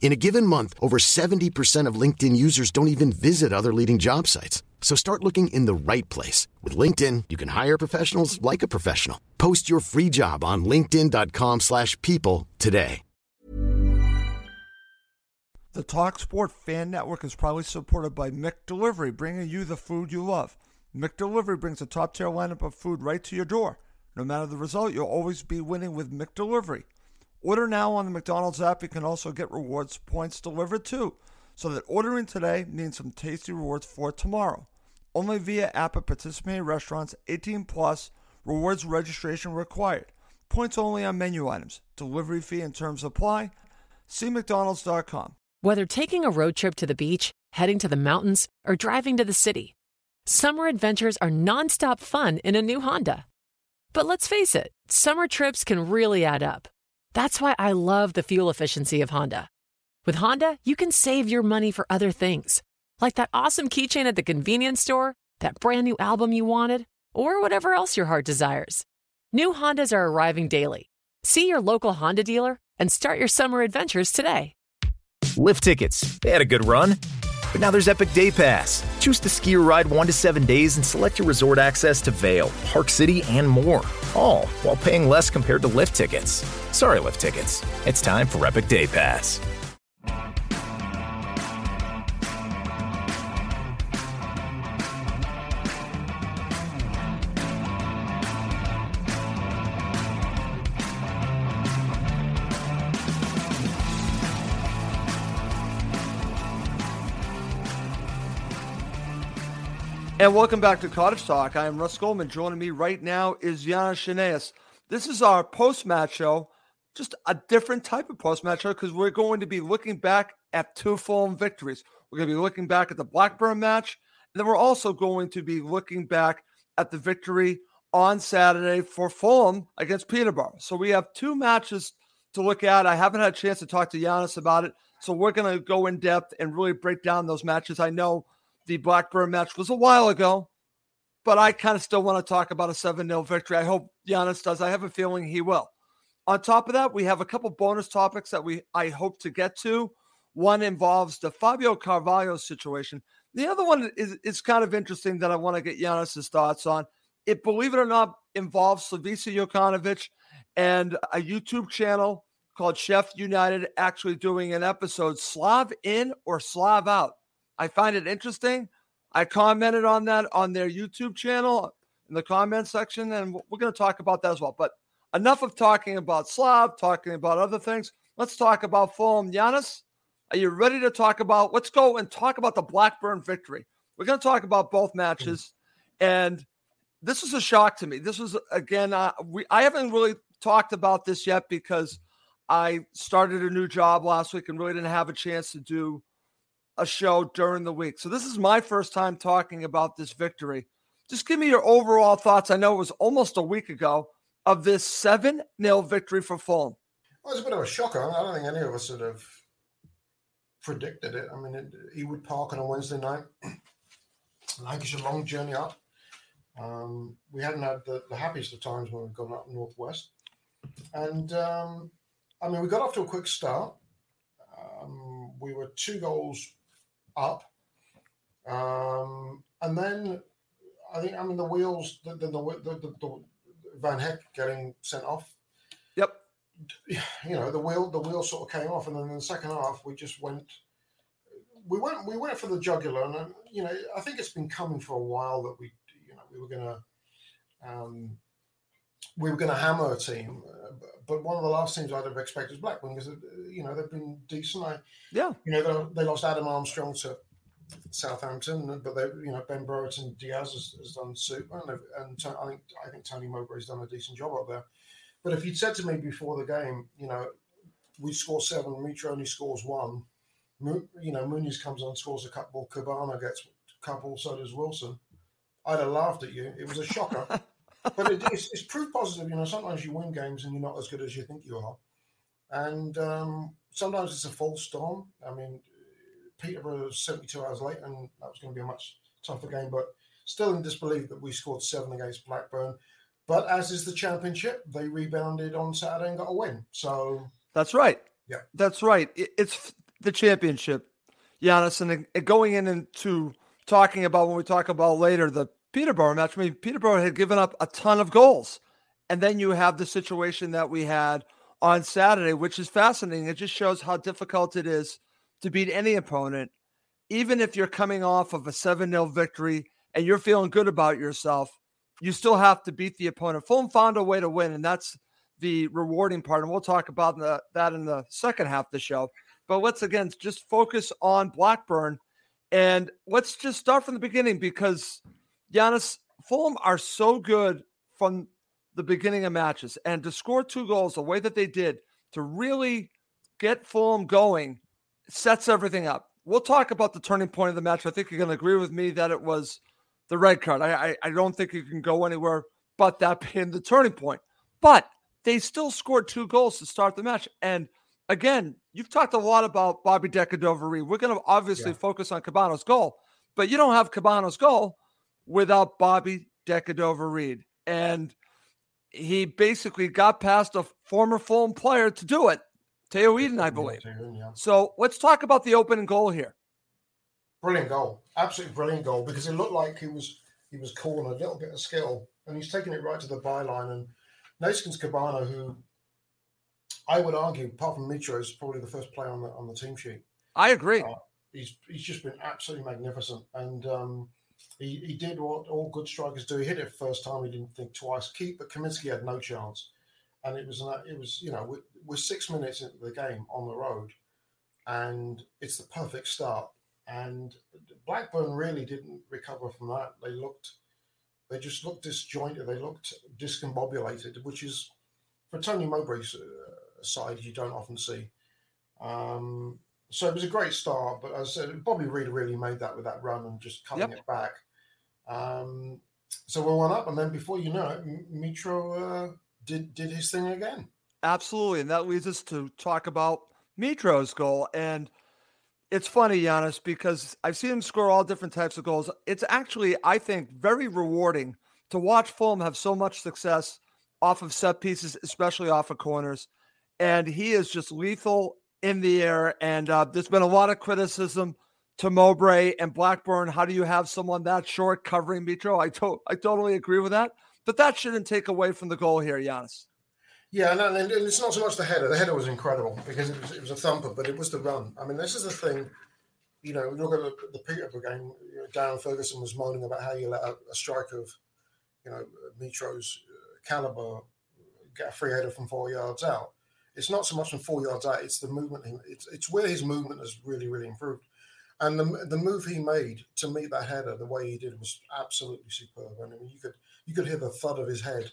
In a given month, over 70% of LinkedIn users don't even visit other leading job sites. So start looking in the right place. With LinkedIn, you can hire professionals like a professional. Post your free job on linkedin.com slash people today. The TalkSport Fan Network is proudly supported by McDelivery, bringing you the food you love. McDelivery brings a top-tier lineup of food right to your door. No matter the result, you'll always be winning with McDelivery. Order now on the McDonald's app. You can also get rewards points delivered too. So that ordering today means some tasty rewards for tomorrow. Only via app at participating restaurants 18 plus. Rewards registration required. Points only on menu items. Delivery fee and terms apply. See McDonald's.com. Whether taking a road trip to the beach, heading to the mountains, or driving to the city, summer adventures are nonstop fun in a new Honda. But let's face it, summer trips can really add up. That's why I love the fuel efficiency of Honda. With Honda, you can save your money for other things, like that awesome keychain at the convenience store, that brand new album you wanted, or whatever else your heart desires. New Hondas are arriving daily. See your local Honda dealer and start your summer adventures today. Lift tickets. They had a good run. But now there's Epic Day Pass. Choose to ski or ride one to seven days and select your resort access to Vail, Park City, and more. All while paying less compared to lift tickets. Sorry, lift tickets. It's time for Epic Day Pass. And welcome back to Cottage Talk. I am Russ Goldman. Joining me right now is Yana Shanaeus. This is our post-match show, just a different type of post-match show because we're going to be looking back at two Fulham victories. We're going to be looking back at the Blackburn match, and then we're also going to be looking back at the victory on Saturday for Fulham against Peterborough. So we have two matches to look at. I haven't had a chance to talk to Giannis about it, so we're going to go in depth and really break down those matches. I know – the Blackburn match was a while ago, but I kind of still want to talk about a 7 0 victory. I hope Giannis does. I have a feeling he will. On top of that, we have a couple bonus topics that we I hope to get to. One involves the Fabio Carvalho situation. The other one is, is kind of interesting that I want to get Giannis's thoughts on. It, believe it or not, involves Slavisa Jokanovic and a YouTube channel called Chef United actually doing an episode Slav in or Slav out. I find it interesting. I commented on that on their YouTube channel in the comment section, and we're going to talk about that as well. But enough of talking about Slav, talking about other things. Let's talk about Fulham. Giannis, are you ready to talk about? Let's go and talk about the Blackburn victory. We're going to talk about both matches, and this was a shock to me. This was again, uh, we I haven't really talked about this yet because I started a new job last week and really didn't have a chance to do a show during the week. So this is my first time talking about this victory. Just give me your overall thoughts. I know it was almost a week ago of this 7 0 victory for Fulham. Well, was a bit of a shocker. I don't think any of us sort of predicted it. I mean, it, Ewood Park on a Wednesday night, Lancashire long journey up. Um, we hadn't had the, the, happiest of times when we've gone up northwest. And um, I mean, we got off to a quick start. Um, we were two goals up. Um, and then I think, I mean, the wheels, the, the, the, the, Van Hecke getting sent off. Yep. You know, the wheel, the wheel sort of came off. And then in the second half, we just went, we went, we went for the jugular. And, you know, I think it's been coming for a while that we, you know, we were to, um, we were going to hammer a team, but one of the last teams I'd have expected was Blackburn because you know they've been decent. I, yeah, you know they lost Adam Armstrong to Southampton, but they, you know Ben Brereton Diaz has, has, done super, and, and I think I think Tony Mowbray's done a decent job up there. But if you'd said to me before the game, you know, we score seven, Mitro only scores one, you know, Muniz comes on, scores a couple, Kebano gets a couple, so does Wilson. I'd have laughed at you. It was a shocker. but it, it's, it's proof positive. You know, sometimes you win games and you're not as good as you think you are. And um, sometimes it's a false storm. I mean, Peterborough was 72 hours late, and that was going to be a much tougher game. But still in disbelief that we scored seven against Blackburn. But as is the championship, they rebounded on Saturday and got a win. So that's right. Yeah, that's right. It's the championship, Giannis, and going in into talking about when we talk about later the Peterborough match. I mean, Peterborough had given up a ton of goals, and then you have the situation that we had on Saturday, which is fascinating. It just shows how difficult it is to beat any opponent, even if you're coming off of a 7 0 victory and you're feeling good about yourself, you still have to beat the opponent. Fulham found a way to win, and that's the rewarding part. And we'll talk about the, that in the second half of the show. But let's again just focus on Blackburn. And let's just start from the beginning because Giannis, Fulham are so good from the beginning of matches. And to score two goals the way that they did to really get Fulham going sets everything up. We'll talk about the turning point of the match. I think you're going to agree with me that it was the red card. I, I, I don't think you can go anywhere but that being the turning point. But they still scored two goals to start the match. And again, you've talked a lot about Bobby Decordova-Reid. We're going to obviously yeah. focus on Kebano's goal, but you don't have Kebano's goal without Bobby Decordova-Reid. And he basically got past a former Fulham player to do it. Tayo Edun, I believe. So let's talk about the opening goal here. Brilliant goal, absolutely brilliant goal because it looked like he was he was cornered, a little bit of skill, and he's taking it right to the byline. And Neeskens Kebano, who I would argue, apart from Mitro, is probably the first player on the on the team sheet. I agree. Uh, he's he's just been absolutely magnificent, and um, he, he did what all good strikers do. He hit it first time. He didn't think twice. Keep, but Kaminski had no chance. And it was it was you know we're, we're six minutes into the game on the road, and it's the perfect start. And Blackburn really didn't recover from that. They looked, they just looked disjointed. They looked discombobulated, which is for Tony Mowbray's uh, side you don't often see. Um, so it was a great start, but as I said, Bobby Reid really made that with that run and just cutting yep. it back. Um, so we went up, and then before you know it, Mitro uh, did did his thing again. Absolutely, and that leads us to talk about Mitro's goal. And it's funny, Giannis, because I've seen him score all different types of goals. It's actually, I think, very rewarding to watch Fulham have so much success off of set pieces, especially off of corners. And he is just lethal in the air. And uh, there's been a lot of criticism to Mowbray and Blackburn. How do you have someone that short covering Mitro? I, to- I totally agree with that. But that shouldn't take away from the goal here, Giannis. Yeah, and, and it's not so much the header. The header was incredible because it was, it was a thumper, but it was the run. I mean, this is the thing. You know, look at the, the Peterborough game. You know, Darren Ferguson was moaning about how you let a, a strike of, you know, Mitro's uh, caliber get a free header from four yards out it's not so much from four yards out; it's the movement. It's it's where his movement has really really improved, and the the move he made to meet that header, the way he did, was absolutely superb. I mean, you could you could hear the thud of his head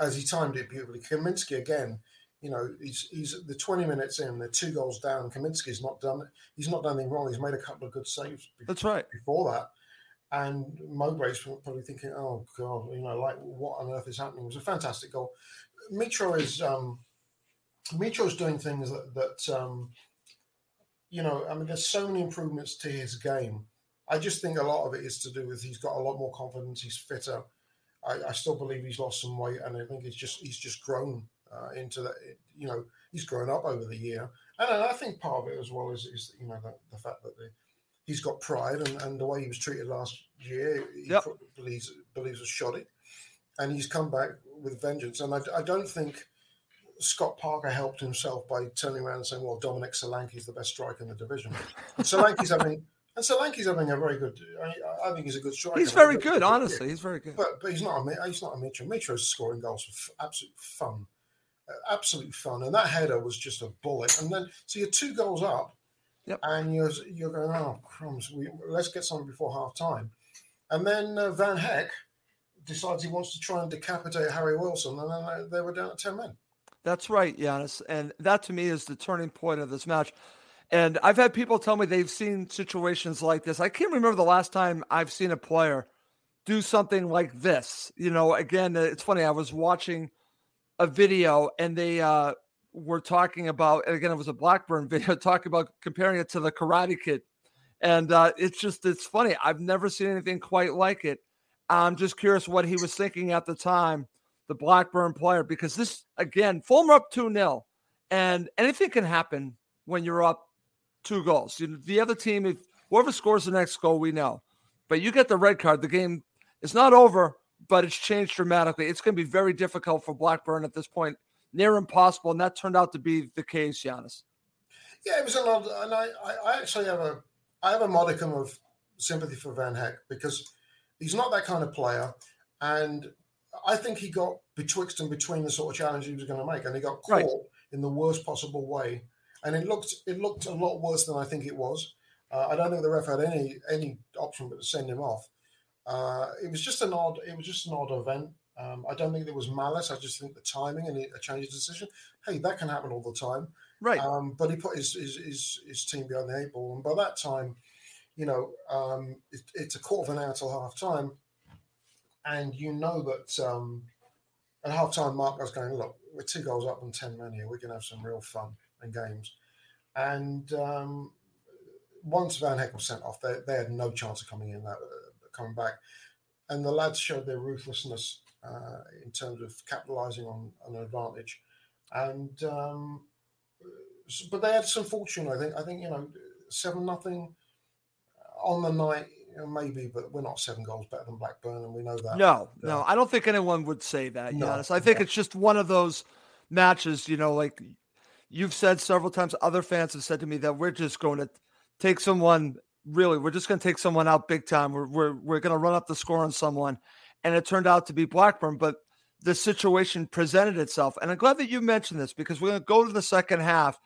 as he timed it beautifully. Kaminski again, you know, he's he's the twenty minutes in, they're two goals down. Kaminski's not done he's not done anything wrong. He's made a couple of good saves. Before, That's right. Before that. And Mowbray's probably thinking, "Oh God, you know, like what on earth is happening?" It was a fantastic goal. Mitro is um, Mitro's doing things that, that um, you know, I mean, there's so many improvements to his game. I just think a lot of it is to do with he's got a lot more confidence. He's fitter. I, I still believe he's lost some weight, and I think he's just he's just grown uh, into that. You know, he's grown up over the year, and, and I think part of it as well is, is you know the, the fact that the, he's got pride, and, and the way he was treated last year, he yep. believes believes was it, and he's come back with vengeance. And I, I don't think Scott Parker helped himself by turning around and saying, "Well, Dominic Solanke is the best striker in the division." Solanke's having and Solanke's having a very good. I, I, think he's a good striker. He's very good, honestly. He's very good. But but he's not a he's not a Mitro. Mitro's scoring goals for absolute fun, uh, absolute fun. And that header was just a bullet. And then so you're two goals up, yep. and you're you're going, oh crumbs, we, let's get something before half time. And then uh, Van Hecke decides he wants to try and decapitate Harry Wilson, and then they were down at ten men. That's right, Giannis. And that to me is the turning point of this match. And I've had people tell me they've seen situations like this. I can't remember the last time I've seen a player do something like this. You know, again, it's funny. I was watching a video and they uh, were talking about, and again, it was a Blackburn video talking about comparing it to the Karate Kid. And uh, it's just, it's funny. I've never seen anything quite like it. I'm just curious what he was thinking at the time, the Blackburn player, because this, again, Fulham up 2 0, and anything can happen when you're up two goals. You know, the other team, if whoever scores the next goal, we know. But you get the red card, the game is not over, but it's changed dramatically. It's going to be very difficult for Blackburn at this point, near impossible, and that turned out to be the case, Giannis. Yeah, it was a lot, and I, I actually have a, I have a modicum of sympathy for Van Hecke because he's not that kind of player, and I think he got betwixt and between the sort of challenge he was going to make, and he got caught right. in the worst possible way, and it looked it looked a lot worse than I think it was. Uh, I don't think the ref had any any option but to send him off. Uh, it was just an odd. It was just an odd event. Um, I don't think there was malice. I just think the timing and a change of decision. Hey, that can happen all the time, right? Um, but he put his, his, his his team behind the eight ball, and by that time, you know, um, it, it's a quarter of an hour till half time, and you know that um, at half time, Mark was going, look, we're two goals up and ten men here. We can have some real fun and games, and um, once Van Hecke was sent off, they, they had no chance of coming in that coming back. And the lads showed their ruthlessness uh, in terms of capitalising on, on an advantage. And um, but they had some fortune, I think. I think you know, seven nothing on the night, maybe, but we're not seven goals better than Blackburn, and we know that. No, yeah. no, I don't think anyone would say that. No, Giannis. I think yeah. it's just one of those matches. You know, like you've said several times. Other fans have said to me that we're just going to take someone really, we're just going to take someone out big time. We're, we're, we're going to run up the score on someone. And it turned out to be Blackburn, but the situation presented itself. And I'm glad that you mentioned this because we're going to go to the second half.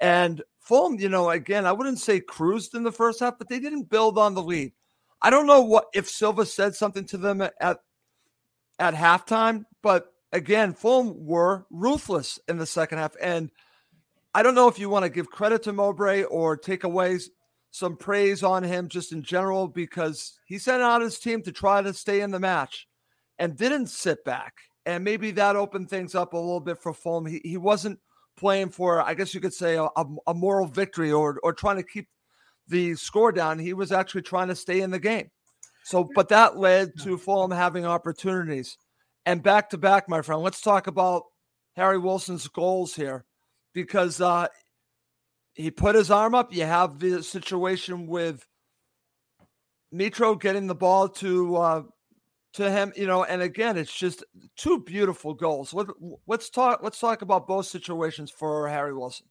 And Fulham, you know, again, I wouldn't say cruised in the first half, but they didn't build on the lead. I don't know what if Silva said something to them at at halftime, but again, Fulham were ruthless in the second half. And I don't know if you want to give credit to Mowbray or take away some praise on him just in general because he sent out his team to try to stay in the match and didn't sit back. And maybe that opened things up a little bit for Fulham. He, he wasn't playing for, I guess you could say, a, a moral victory or, or trying to keep the score down. He was actually trying to stay in the game. So, but that led to Fulham having opportunities. And back to back, my friend, let's talk about Harry Wilson's goals here because uh, he put his arm up. You have the situation with Mitro getting the ball to uh, to him, you know, and again, it's just two beautiful goals. Let, us talk. Let's talk about both situations for Harry Wilson.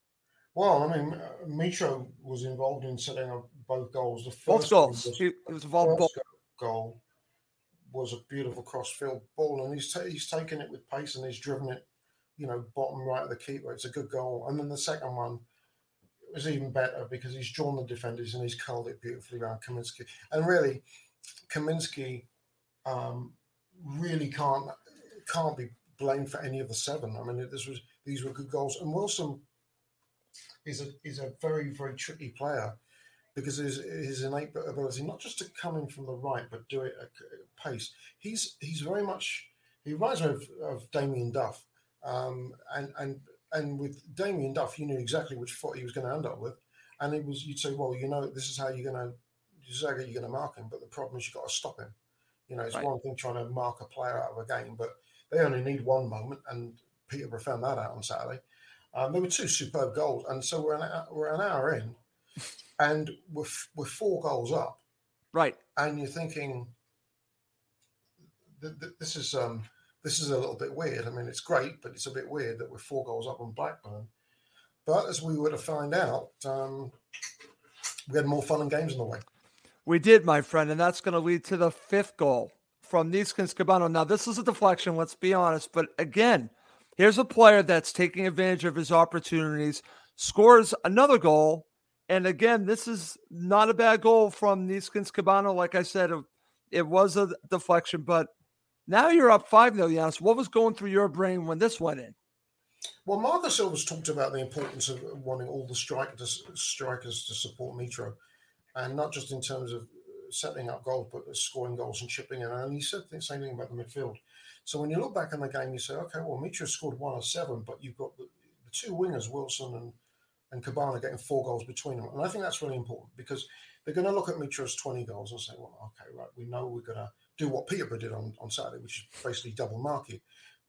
Well, I mean, Mitro was involved in setting up both goals. The first both goals. Was, he was involved. Both. Goal was a beautiful cross-field ball, and he's ta- he's taken it with pace and he's driven it, you know, bottom right of the keeper. It's a good goal. And then the second one was even better because he's drawn the defenders and he's curled it beautifully around Kaminski. And really, Kaminski um, really can't can't be blamed for any of the seven. I mean, this was these were good goals. And Wilson is a is a very very tricky player because his his innate ability not just to come in from the right but do it at pace. He's he's very much he reminds me of, of Damien Duff, um, and and and with Damien Duff, you knew exactly which foot he was going to end up with, and it was you'd say, well, you know, this is how you're going to, this is how you're going to mark him, but the problem is you've got to stop him. You know, it's right. one thing trying to mark a player out of a game, but they only need one moment, and Peterborough found that out on Saturday. Um, there were two superb goals, and so we're an hour, we're an hour in, and we're we're four goals up, right? And you're thinking, this is um, this is a little bit weird. I mean, it's great, but it's a bit weird that we're four goals up on Blackburn. But as we were to find out, um, we had more fun and games in the way. We did, my friend, and that's going to lead to the fifth goal from Neeskens Kebano. Now, this is a deflection, let's be honest, but again, here's a player that's taking advantage of his opportunities, scores another goal, and again, this is not a bad goal from Neeskens Kebano. Like I said, it was a deflection, but now you're up 5 0, Giannis. What was going through your brain when this went in? Well, Marco Silva's talked about the importance of wanting all the strikers strikers to support Mitro, and not just in terms of setting up goals, but scoring goals and chipping in. And he said the same thing about the midfield. So when you look back on the game, you say, okay, well, Mitro scored one or seven, but you've got the, the two wingers, Wilson and and Kebano, getting four goals between them. And I think that's really important because they're going to look at Mitro's 20 goals and say, well, okay, right, we know we're going to do what Peterborough did on, on Saturday, which is basically double mark you.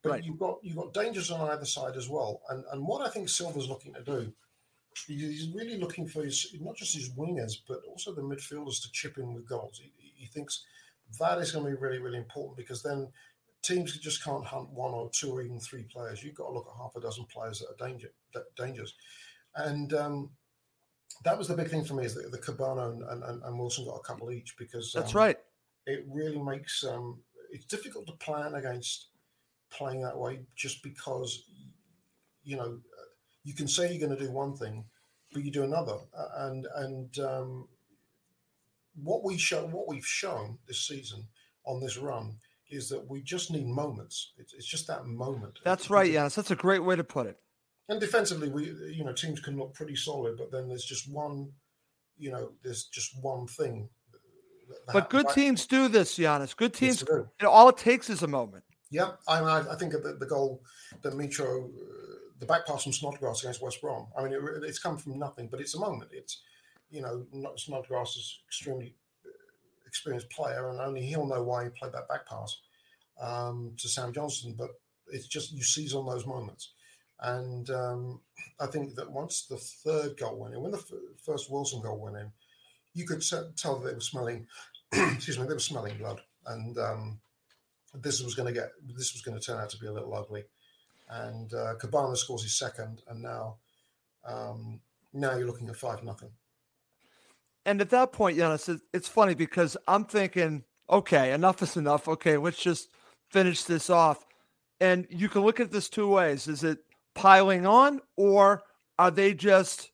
But right. you've got you've got dangers on either side as well. And and what I think Silva's looking to do, he's really looking for his not just his wingers, but also the midfielders to chip in with goals. He, he thinks that is going to be really, really important because then teams just can't hunt one or two or even three players. You've got to look at half a dozen players that are danger that dangers. And um, that was the big thing for me is that the Kebano and, and, and Wilson got a couple each because that's um, right. It really makes um, it's difficult to plan against playing that way just because you know you can say you're going to do one thing, but you do another. And and um, what we show, what we've shown this season on this run is that we just need moments. It's, it's just that moment. That's right, Yes, That's a great way to put it. And defensively, we you know teams can look pretty solid, but then there's just one, you know, there's just one thing. But good teams do this, Giannis. Good teams. Yes, all it takes is a moment. Yeah, I, mean, I think the, the goal that Mitro, uh, the back pass from Snodgrass against West Brom. I mean, it, it's come from nothing, but it's a moment. It's you know, Snodgrass is extremely experienced player, and only he'll know why he played that back pass um, to Sam Johnstone. But it's just you seize on those moments. And um, I think that once the third goal went in, when the f- first Wilson goal went in, you could tell that they were smelling, excuse me, they were smelling blood. And um, this was going to get, this was going to turn out to be a little ugly. And uh, Kebano scores his second, and now, um, now you're looking at five nothing. And at that point, Giannis, it's funny because I'm thinking, okay, enough is enough. Okay, let's just finish this off. And you can look at this two ways. Is it piling on, or are they just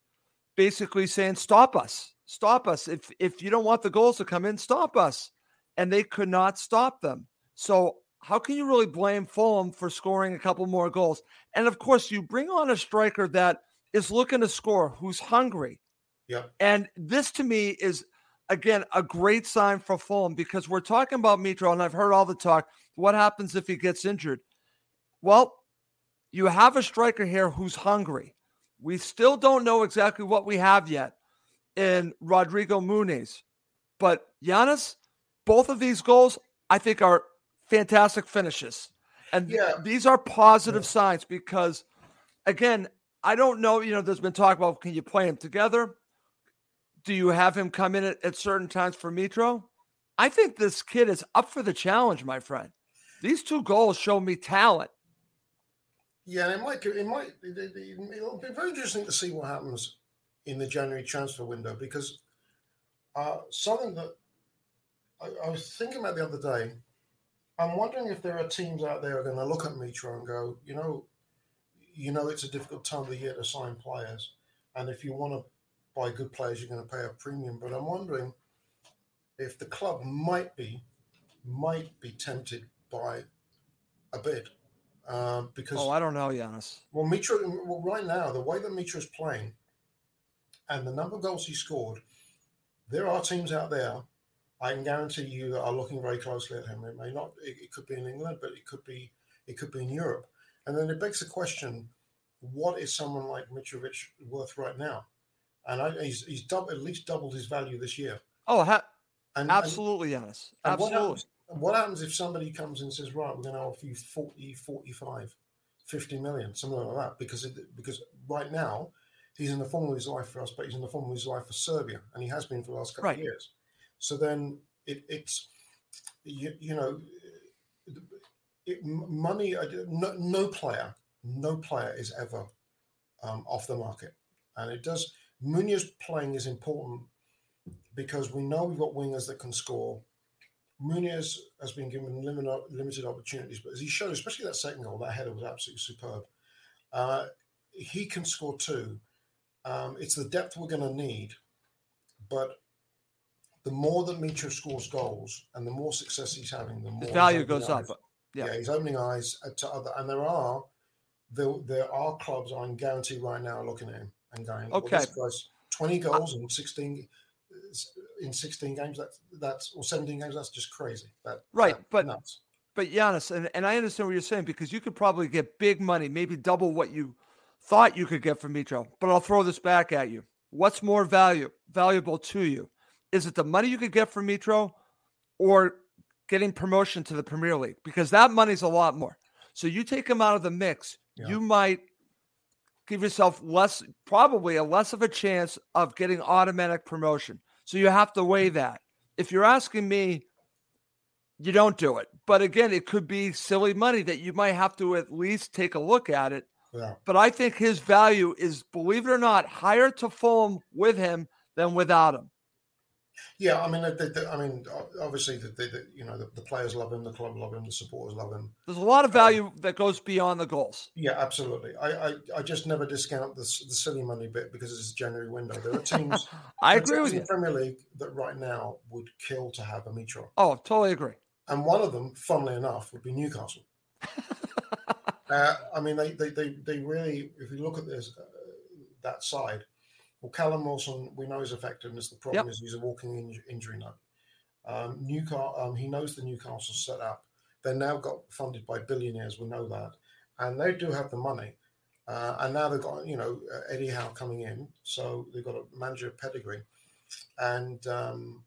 basically saying, "Stop us, stop us"? If if you don't want the goals to come in, stop us, and they could not stop them. So how can you really blame Fulham for scoring a couple more goals? And of course, you bring on a striker that is looking to score, who's hungry. Yeah. And this to me is again a great sign for Fulham because we're talking about Mitro, and I've heard all the talk. What happens if he gets injured? Well, you have a striker here who's hungry. We still don't know exactly what we have yet in Rodrigo Muniz. But Giannis, both of these goals, I think, are fantastic finishes. And yeah. these are positive yeah. signs because, again, I don't know. You know, there's been talk about can you play them together? Do you have him come in at, at certain times for Mitro? I think this kid is up for the challenge, my friend. These two goals show me talent. Yeah, it might. It might. It'll be very interesting to see what happens in the January transfer window because uh, something that I, I, was thinking about the other day. I'm wondering if there are teams out there are going to look at Mitro and go, you know, you know, it's a difficult time of the year to sign players, and if you want to buy good players, you're going to pay a premium. But I'm wondering if the club might be might be tempted by a bid uh, because oh, I don't know, Giannis. Well, Mitro, well, right now, the way that Mitro is playing, and the number of goals he scored, there are teams out there. I can guarantee you that are looking very closely at him. It may not. It, it could be in England, but it could be. It could be in Europe. And then it begs the question: What is someone like Mitrovic worth right now? And I, he's he's double, at least doubled his value this year. Oh, ha- and, absolutely, and. Absolutely. And what happens if somebody comes and says, right, we're going to offer you 40, 45, 50 million, something like that? Because it, because right now, he's in the form of his life for us, but he's in the form of his life for Serbia, and he has been for the last couple right. of years. So then it, it's, you, you know, it, money, no, no player, no player is ever um, off the market. And it does, Muniz playing is important because we know we've got wingers that can score Muniz has been given limited opportunities, but as he showed, especially that second goal, that header was absolutely superb. Uh, he can score too. Um, it's the depth we're going to need, but the more that Mitro scores goals and the more success he's having, the more the value goes eyes. up. Yeah. yeah, he's opening eyes to other, and there are there, there are clubs I'm guaranteed right now looking at him and going, okay, well, this guy's 20 goals in 16 uh, in 16 games. That's that's or 17 games. That's just crazy. That right, that, but nuts. but Giannis, and, and I understand what you're saying because you could probably get big money, maybe double what you thought you could get from Mitro. But I'll throw this back at you. What's more value valuable to you? Is it the money you could get from Mitro or getting promotion to the Premier League? Because that money's a lot more. So you take him out of the mix, Yeah. you might give yourself less, probably a less of a chance of getting automatic promotion. So you have to weigh mm. that. If you're asking me, you don't do it. But again, it could be silly money that you might have to at least take a look at it. Yeah. But I think his value is, believe it or not, higher to Fulham with him than without him. Yeah, I mean, they, they, I mean, obviously, the, the, the you know the, the players love him, the club love him, the supporters love him. There's a lot of value that goes beyond the goals. Yeah, absolutely. I, I, I just never discount the, the silly money bit because it's a January window. There are teams. I agree teams with in you. the Premier League that right now would kill to have a Mitro, Oh, I totally agree. and one of them, funnily enough, would be Newcastle. uh, I mean, they, they, they, they really, if you look at this, uh, that side, well, Callum Wilson, we know his effectiveness. The problem Yep. is he's a walking in, injury note. Um, Newcastle, um, he knows the Newcastle setup. They're now got funded by billionaires. We know that, and they do have the money. Uh, and now they've got you know uh, Eddie Howe coming in, so they've got a manager pedigree, and um,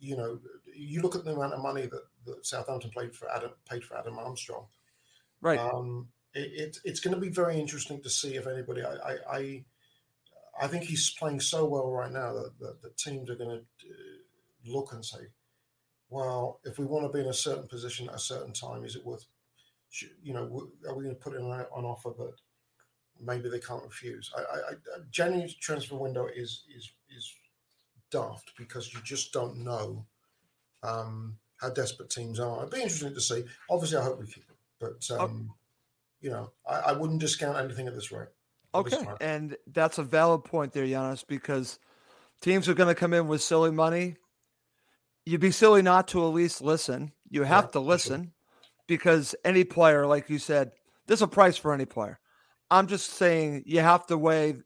you know you look at the amount of money that, that Southampton played for Adam paid for Adam Armstrong. Right. Um, it, it, it's going to be very interesting to see if anybody. I, I, I, I think he's playing so well right now that, that the teams are going to look and say, "Well, if we want to be in a certain position at a certain time, is it worth? You know, are we going to put in an, an offer that maybe they can't refuse?" I, I, I January transfer window is is is daft because you just don't know um, how desperate teams are. It'd be interesting to see. Obviously, I hope we keep it, but um, you know, I, I wouldn't discount anything at this rate. Okay. And that's a valid point there, Giannis, because teams are going to come in with silly money. You'd be silly not to at least listen. You have Yeah, to for sure. listen because any player, like you said, there's a price for any player. I'm just saying you have to weigh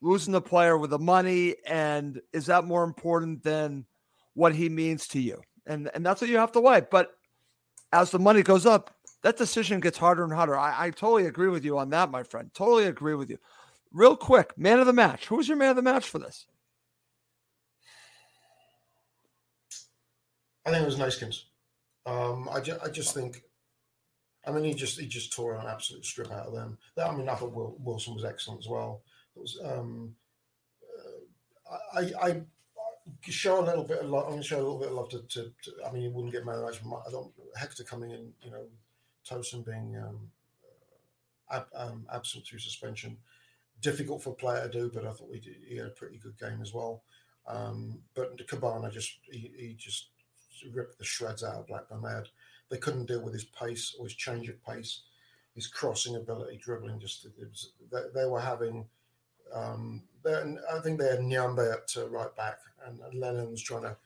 losing the player with the money and is that more important than what he means to you? And and that's what you have to weigh. But as the money goes up, that decision gets harder and harder. I, I totally agree with you on that, my friend. Totally agree with you. Real quick, man of the match. Who's your man of the match for this? I think it was Neeskens. Um, I, ju- I just think, I mean, he just he just tore an absolute strip out of them. That, I mean, I thought Wil- Wilson was excellent as well. It was, um, uh, I, I show a little bit of love. I'm going to show a little bit of love to, to, to I mean, you wouldn't get man of the match. I don't. Hector coming in, you know, Tosin being um, ab, um, absent through suspension, difficult for a player to do. But I thought he, did, he had a pretty good game as well. Um, but Kebano just he, he just ripped the shreds out of Blackburn. They, had, they couldn't deal with his pace or his change of pace, his crossing ability, dribbling. Just was, they, they were having. Um, I think they had Nyambe at uh, right back, and, and Lennon was trying to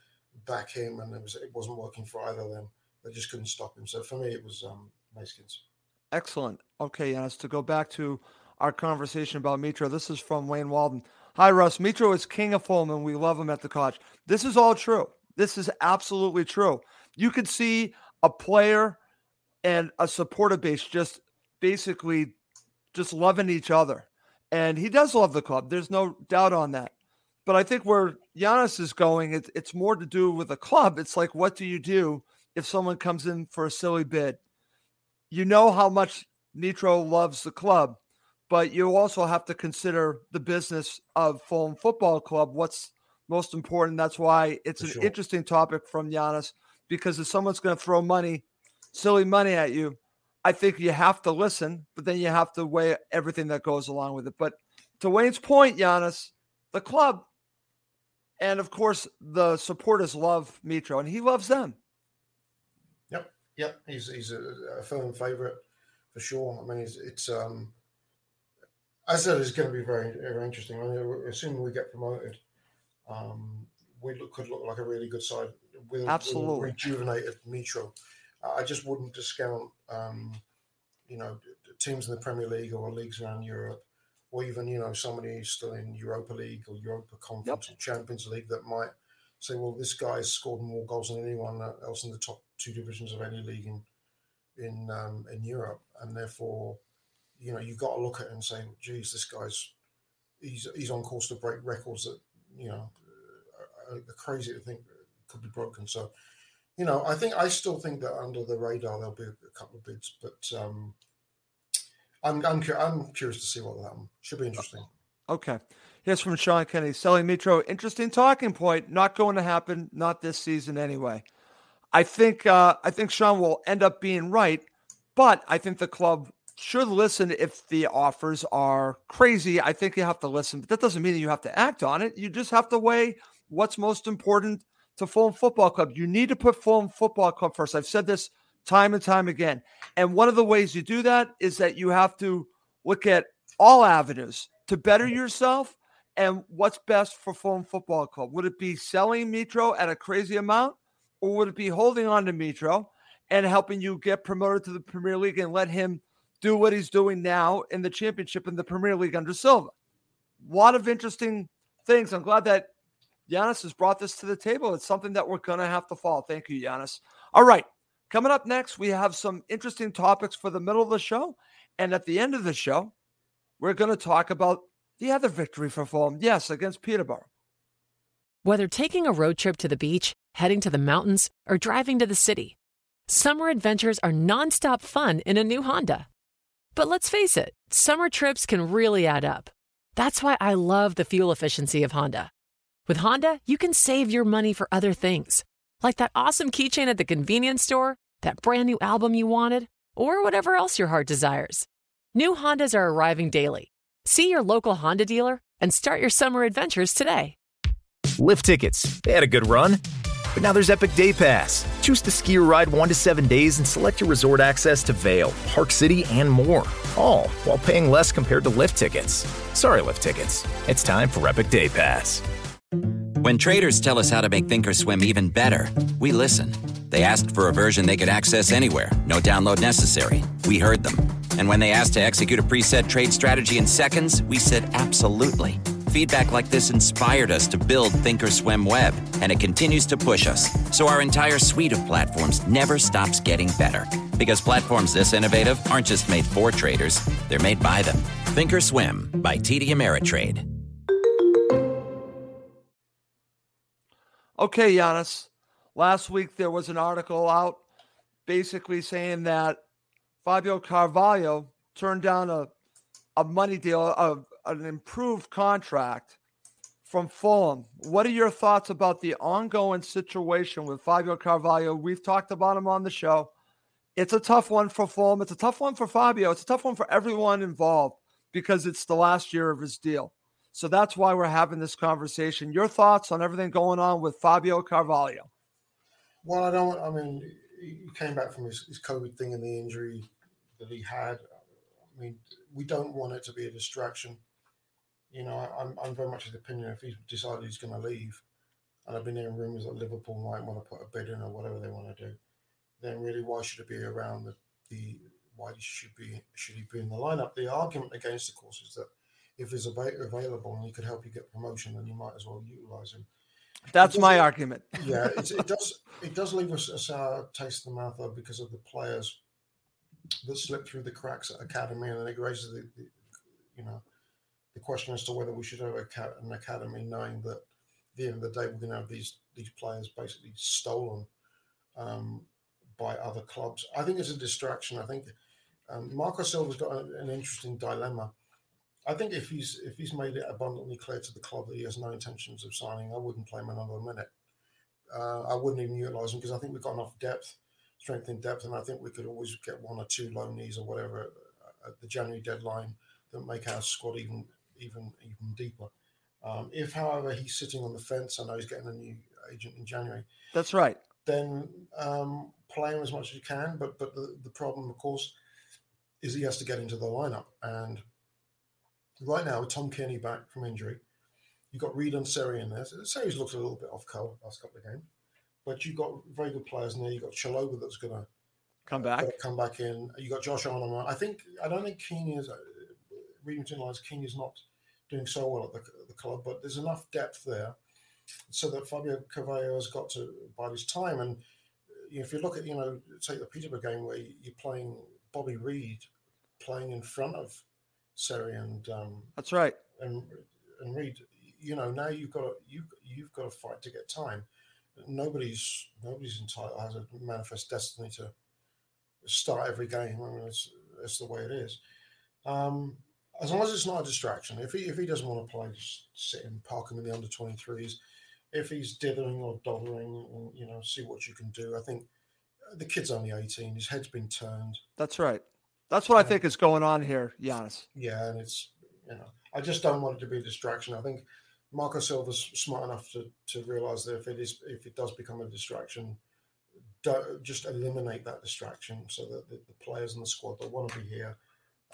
back him, and it was it wasn't working for either of them. They just couldn't stop him. So for me, it was um, Neeskens. Excellent. Okay, Yanis, to go back to our conversation about Mitro, this is from Wayne Walden. Hi, Russ. Mitro is king of Fulham, and we love him at the college. This is all true. This is absolutely true. You could see a player and a supporter base just basically just loving each other. And he does love the club. There's no doubt on that. But I think where Giannis is going, it's, it's more to do with the club. It's like, what do you do if someone comes in for a silly bid? You know how much Mitro loves the club, but you also have to consider the business of Fulham Football Club. What's most important? That's why it's For an sure. interesting topic from Giannis because if someone's going to throw money, silly money at you, I think you have to listen, but then you have to weigh everything that goes along with it. But to Wayne's point, Giannis, the club, and of course the supporters love Mitro, and he loves them. Yep. He's he's a, a firm favourite for sure. I mean, it's, it's um, as I said, it's going to be very very interesting. I mean, assuming we get promoted, um, we look, could look like a really good side with, with a Absolutely. rejuvenated Mitro. Uh, I just wouldn't discount, um, you know, teams in the Premier League or leagues around Europe, or even you know somebody who's still in Europa League or Europa Conference yep. or Champions League that might say, well, this guy's scored more goals than anyone else in the top two divisions of any league in in um, in Europe, and therefore, you know, you've got to look at it and say, geez, this guy's he's he's on course to break records that you know are, are crazy to think could be broken. So, you know, I think I still think that under the radar there'll be a couple of bids, but um, I'm I'm, I'm curious to see what will happen. Should be interesting. Okay. Here's from Sean Kennedy. Selling Mitro, interesting talking point. Not going to happen, not this season anyway. I think uh, I think Sean will end up being right, but I think the club should listen if the offers are crazy. I think you have to listen, but that doesn't mean that you have to act on it. You just have to weigh what's most important to Fulham Football Club. You need to put Fulham Football Club first. I've said this time and time again. And one of the ways you do that is that you have to look at all avenues to better yourself and what's best for Fulham Football Club. Would it be selling Mitro at a crazy amount? or would it be holding on to Mitro and helping you get promoted to the Premier League and let him do what he's doing now in the championship in the Premier League under Silva? A lot of interesting things. I'm glad that Giannis has brought this to the table. It's something that we're going to have to follow. Thank you, Giannis. All right. Coming up next, we have some interesting topics for the middle of the show. And at the end of the show, we're going to talk about the other victory for Fulham. Yes, against Peterborough. Whether taking a road trip to the beach, heading to the mountains, or driving to the city, summer adventures are nonstop fun in a new Honda. But let's face it, summer trips can really add up. That's why I love the fuel efficiency of Honda. With Honda, you can save your money for other things, like that awesome keychain at the convenience store, that brand new album you wanted, or whatever else your heart desires. New Hondas are arriving daily. See your local Honda dealer and start your summer adventures today. Lift tickets. They had a good run. But now there's Epic Day Pass. Choose to ski or ride one to seven days and select your resort access to Vail, Park City, and more. All while paying less compared to lift tickets. Sorry, lift tickets. It's time for Epic Day Pass. When traders tell us how to make Thinkorswim even better, we listen. They asked for a version they could access anywhere, no download necessary. We heard them. And when they asked to execute a preset trade strategy in seconds, we said absolutely. Feedback like this inspired us to build Thinkorswim Web, and it continues to push us. So our entire suite of platforms never stops getting better. Because platforms this innovative aren't just made for traders, they're made by them. Thinkorswim by TD Ameritrade. Okay, Giannis. Last week there was an article out basically saying that Fabio Carvalho turned down a, a money deal, a, an improved contract from Fulham. What are your thoughts about the ongoing situation with Fabio Carvalho? We've talked about him on the show. It's a tough one for Fulham. It's a tough one for Fabio. It's a tough one for everyone involved because it's the last year of his deal. So that's why we're having this conversation. Your thoughts on everything going on with Fabio Carvalho? Well, I don't. I mean, he came back from his, his COVID thing and the injury that he had. I mean, we don't want it to be a distraction you know, I'm, I'm very much of the opinion if he's decided he's going to leave, and I've been hearing rumours that Liverpool might want to put a bid in or whatever they want to do, then really why should it be around the, the why should be should he be in the lineup? The argument against, of course, is that if he's available and he could help you get promotion, then you might as well utilise him. That's my argument. yeah, it does. It does leave us a sour taste in the mouth though, because of the players that slip through the cracks at academy, and then it raises the, the you know the question as to whether we should have an academy, knowing that at the end of the day we're going to have these these players basically stolen um, by other clubs. I think it's a distraction. I think um, Marco Silva's got a, an interesting dilemma. I think if he's if he's made it abundantly clear to the club that he has no intentions of signing, I wouldn't play him another minute. Uh, I wouldn't even utilise him because I think we've got enough depth, strength in depth, and I think we could always get one or two loanees or whatever at the January deadline that make our squad even even even deeper. Um, if, however, he's sitting on the fence, I know he's getting a new agent in January. That's right. Then um, play him as much as you can. But but the, the problem, of course, is he has to get into the lineup. And right now, with Tom Cairney back from injury, you've got Reed and Seri in there. So Seri's looked a little bit off color last couple of games, but you've got very good players in there. You've got Chalobah that's going to come back. come back in. You got Josh Onomah. I think I don't think Keane is uh, reading between lines. Keane is not doing so well at the, the club, but there's enough depth there so that Fabio Carvalho has got to bide his time. And you know, if you look at you know take the Peterborough game where you're playing Bobby Reid playing in front of Seri and um, That's right. and and Reid, you know now you've got to, you you've got to fight to get time. Nobody's nobody's entitled has a manifest destiny to start every game. I mean, it's, it's the way it is. Um, as long as it's not a distraction. If he if he doesn't want to play, just sit him, park him in the under twenty threes. If he's dithering or doddering, you know, see what you can do. I think the kid's only eighteen. His head's been turned. That's right. That's what I think is going on here, Giannis. Yeah, and it's you know, I just don't want it to be a distraction. I think Marco Silva's smart enough to to realize that if it is if it does become a distraction, just eliminate that distraction so that the, the players in the squad that want to be here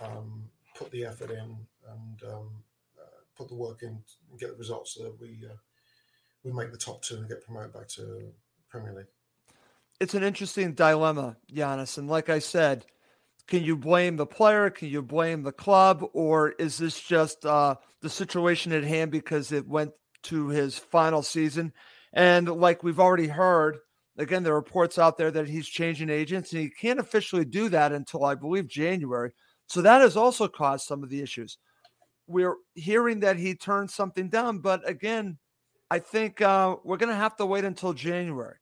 um, put the effort in and um, uh, put the work in and get the results so that we uh, we make the top two and get promoted back to Premier League. It's an interesting dilemma, Giannis. And like I said, can you blame the player? Can you blame the club? Or is this just uh, the situation at hand because it went to his final season? And like we've already heard, again, there are reports out there that he's changing agents and he can't officially do that until I believe January. So that has also caused some of the issues. We're hearing that he turned something down, but again, I think uh, we're going to have to wait until January.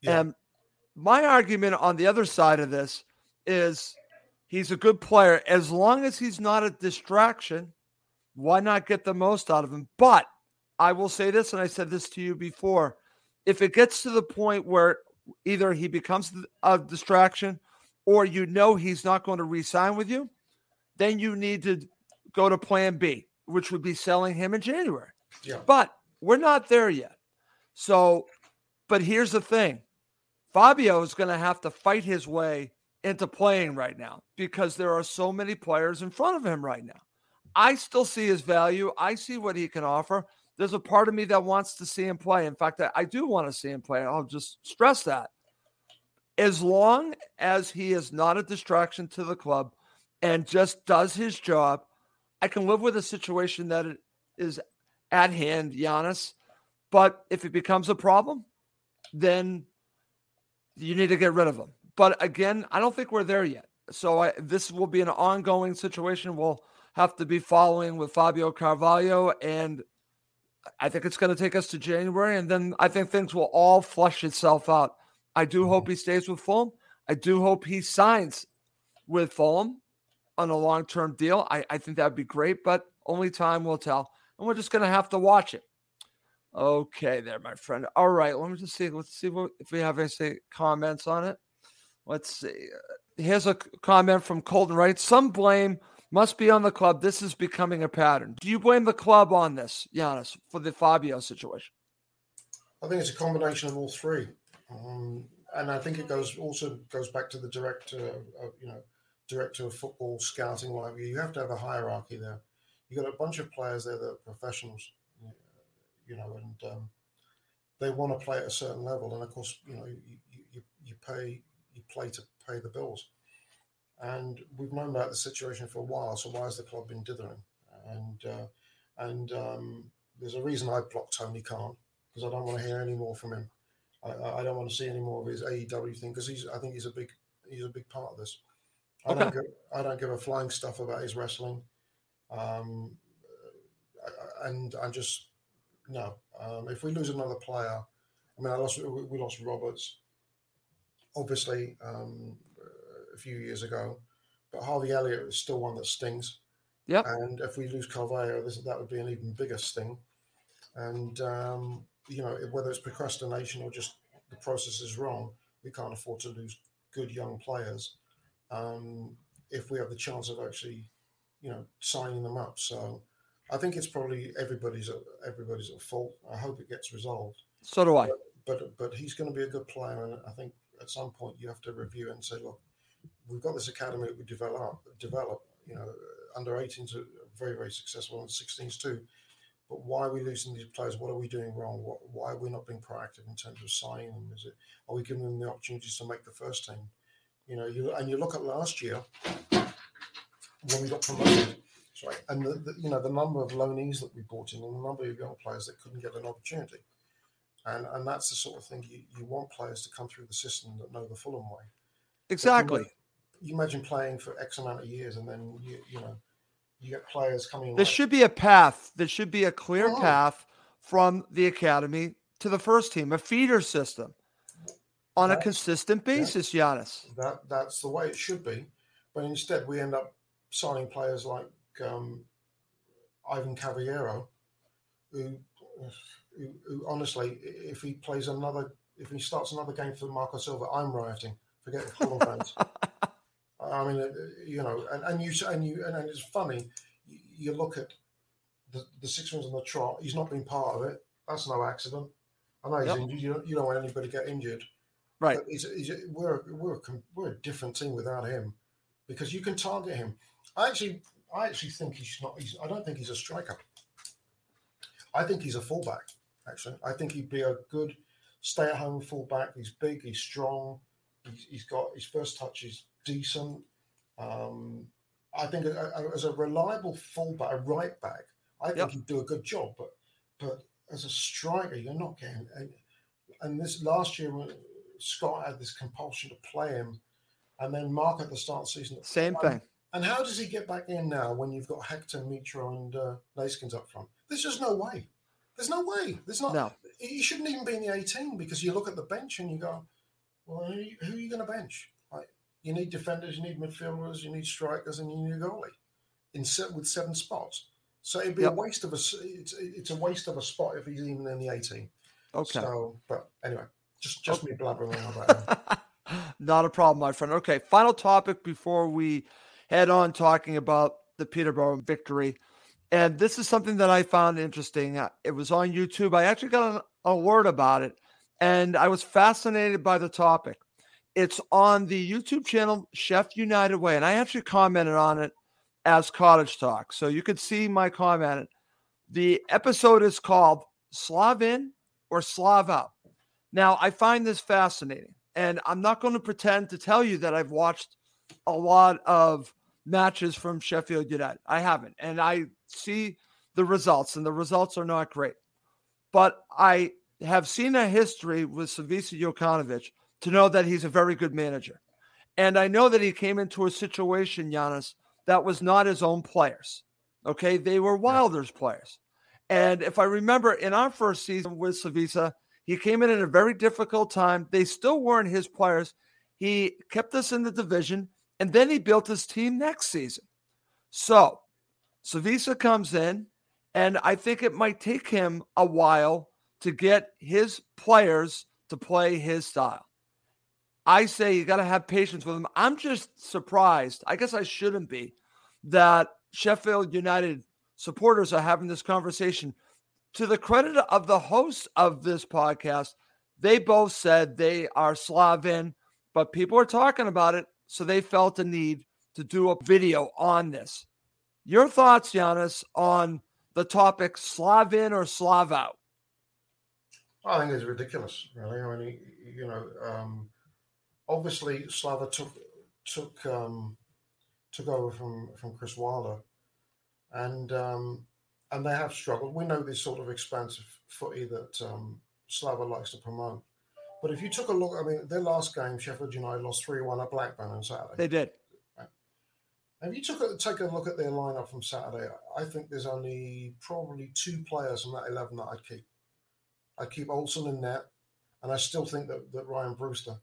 Yeah. And my argument on the other side of this is he's a good player. As long as he's not a distraction, why not get the most out of him? But I will say this, and I said this to you before if it gets to the point where either he becomes a distraction or you know he's not going to re sign with you, then you need to go to plan B, which would be selling him in January. Yeah. But we're not there yet. So, but here's the thing Fabio is going to have to fight his way into playing right now because there are so many players in front of him right now. I still see his value. I see what he can offer. There's a part of me that wants to see him play. In fact, I, do want to see him play. I'll just stress that. As long as he is not a distraction to the club and just does his job, I can live with a situation that is at hand, Giannis. But if it becomes a problem, then you need to get rid of him. But again, I don't think we're there yet. So I, this will be an ongoing situation. We'll have to be following with Fabio Carvalho, and I think it's going to take us to January, and then I think things will all flush itself out. I do mm-hmm. hope he stays with Fulham. I do hope he signs with Fulham on a long-term deal. I, I think that would be great, but only time will tell, and we're just going to have to watch it. Okay, there, my friend. All right, let me just see. Let's see what, if we have any comments on it. Let's see. Here's a comment from Colton Wright. Some blame must be on the club. This is becoming a pattern. Do you blame the club on this, Giannis, for the Fabio situation? I think it's a combination of all three, um, and I think it goes also goes back to the director, of, you know, director of football scouting. Like you have to have a hierarchy there. You got a bunch of players there that are professionals, you know, and um, they want to play at a certain level. And of course, you know, you, you, you pay you play to pay the bills. And we've known about the situation for a while. So why has the club been dithering? And uh, and um, there's a reason I blocked Tony Khan because I don't want to hear any more from him. I, I don't want to see any more of his AEW thing because he's I think he's a big he's a big part of this. I Okay. don't give, I don't give a flying stuff about his wrestling. Um, and I just no. Um, if we lose another player, I mean, I lost we lost Roberts, obviously um, a few years ago, but Harvey Elliott is still one that stings. Yep. And if we lose Carvalho, this, that would be an even bigger sting. And um, you know, whether it's procrastination or just the process is wrong, we can't afford to lose good young players um, if we have the chance of actually, you know, signing them up. So I think it's probably everybody's at, everybody's at fault. I hope it gets resolved. So do I. But but he's going to be a good player, and I think at some point you have to review and say, look, we've got this academy that we develop develop. You know, under 18s are very very successful, and 16s too. But why are we losing these players? What are we doing wrong? What, why are we not being proactive in terms of signing them? Is it are we giving them the opportunities to make the first team? You know, you and you look at last year when we got promoted, sorry, and the, the you know the number of loanees that we brought in and the number of young players that couldn't get an opportunity. And and that's the sort of thing you, you want players to come through the system that know the Fulham way. Exactly. You imagine playing for X amount of years and then you you know you get players coming. There like- should be a path. There should be a clear Oh. path from the academy to the first team, a feeder system on a consistent yeah. basis, Giannis. that that's the way it should be. But instead, we end up signing players like um, Ivan Cavallero, who, who, who honestly, if he plays another, if he starts another game for Marco Silva, I'm rioting. Forget it, Fulham fans. I mean, uh, you know, and, and you and you and, and it's funny. You, you look at the, the six wins on the trot. He's not been part of it. That's no accident. I know he's Yep. injured. You don't, you don't want anybody to get injured. Right. But he's, he's, we're we're a, we're a different team without him because you can target him. I actually I actually think he's not. He's, I don't think he's a striker. I think he's a fullback. Actually, I think he'd be a good stay-at-home fullback. He's big. He's strong. He's, he's got his first touch is decent. Um, I think a, a- as a reliable fullback, a right back, I think Yep. he'd do a good job. But but as a striker, you're not getting. And, and this last year, when Scott had this compulsion to play him, and then Mark at the start of the season. Same thing. And how does he get back in now when you've got Hector, Mitro, and uh, up front? There's just no way. There's no way. There's not. No. He shouldn't even be in the 18 because you look at the bench and you go, well, who, who are you going to bench? Like, you need defenders, you need midfielders, you need strikers, and you need a goalie in set with seven spots. So it'd be Yep. a waste of a It's, it's a waste of a spot if he's even in the 18. Okay. So, but anyway, just just me blabbering on about him. Not a problem, my friend. Okay, final topic before we head on talking about the Peterborough victory. And this is something that I found interesting. Uh, It was on YouTube. I actually got an alert about it, and I was fascinated by the topic. It's on the YouTube channel Chef United Way, and I actually commented on it as Cottage Talk. So you could see my comment. The episode is called Slav in or Slav out. Now, I find this fascinating, and I'm not going to pretend to tell you that I've watched a lot of matches from Sheffield United. I haven't, and I see the results, and the results are not great. But I have seen a history with Slavisa Jokanovic to know that he's a very good manager. And I know that he came into a situation, Giannis, that was not his own players. Okay. They were Wilder's players. And if I remember in our first season with Slavisa, he came in at a very difficult time. They still weren't his players. He kept us in the division, and then he built his team next season. So Slavisa comes in, and I think it might take him a while to get his players to play his style. I say you got to have patience with him. I'm just surprised. I guess I shouldn't be that Sheffield United supporters are having this conversation. To the credit of the hosts of this podcast, they both said they are Slavin, but people are talking about it, so they felt a need to do a video on this. Your thoughts, Giannis, on the topic Slavin or Slav out? I think it's ridiculous, really. I mean, you- you know, um, obviously Slava took took um, took over from from Chris Wilder, and um, and they have struggled. We know this sort of expansive footy that um, Slava likes to promote. But if you took a look, I mean, their last game, Sheffield United lost three one at Blackburn on Saturday. They did. If you took a, take a look at their lineup from Saturday, I think there's only probably two players from that 11 that I'd keep. I'd keep Olsen in net, and I still think that, that Ryan Brewster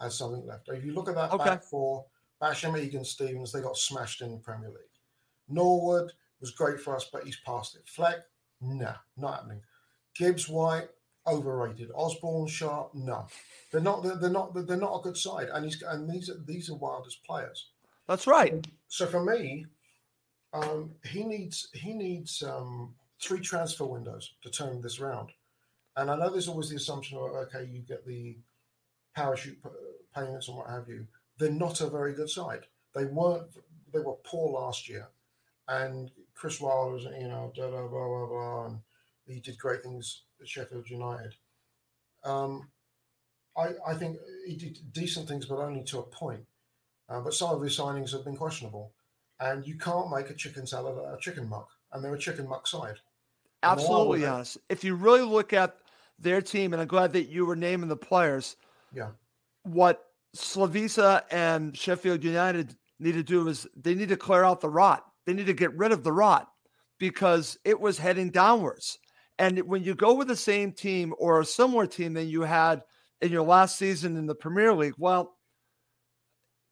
has something left. If you look at that Okay. back four, Basham, Egan, Stevens, they got smashed in the Premier League. Norwood was great for us, but he's past it. Fleck, nah, not happening. Gibbs, White, overrated. Osborne, Sharp, no. They're not. They're, they're not. They're not a good side, and he's and these are these are Wilder's players. That's right. So for me, um, he needs he needs um, three transfer windows to turn this round. And I know there's always the assumption of okay, you get the parachute payments and what have you. They're not a very good side. They weren't. They were poor last year, and Chris Wilder was you know da blah blah blah, and he did great things at Sheffield United. Um, I I think he did decent things, but only to a point. Uh, but some of his signings have been questionable. And you can't make a chicken salad out of chicken muck, and they're a chicken muck side. Absolutely, honest. If you really look at their team, and I'm glad that you were naming the players. Yeah. What Slavisa and Sheffield United need to do is they need to clear out the rot. They need to get rid of the rot because it was heading downwards. And when you go with the same team or a similar team that you had in your last season in the Premier League, well,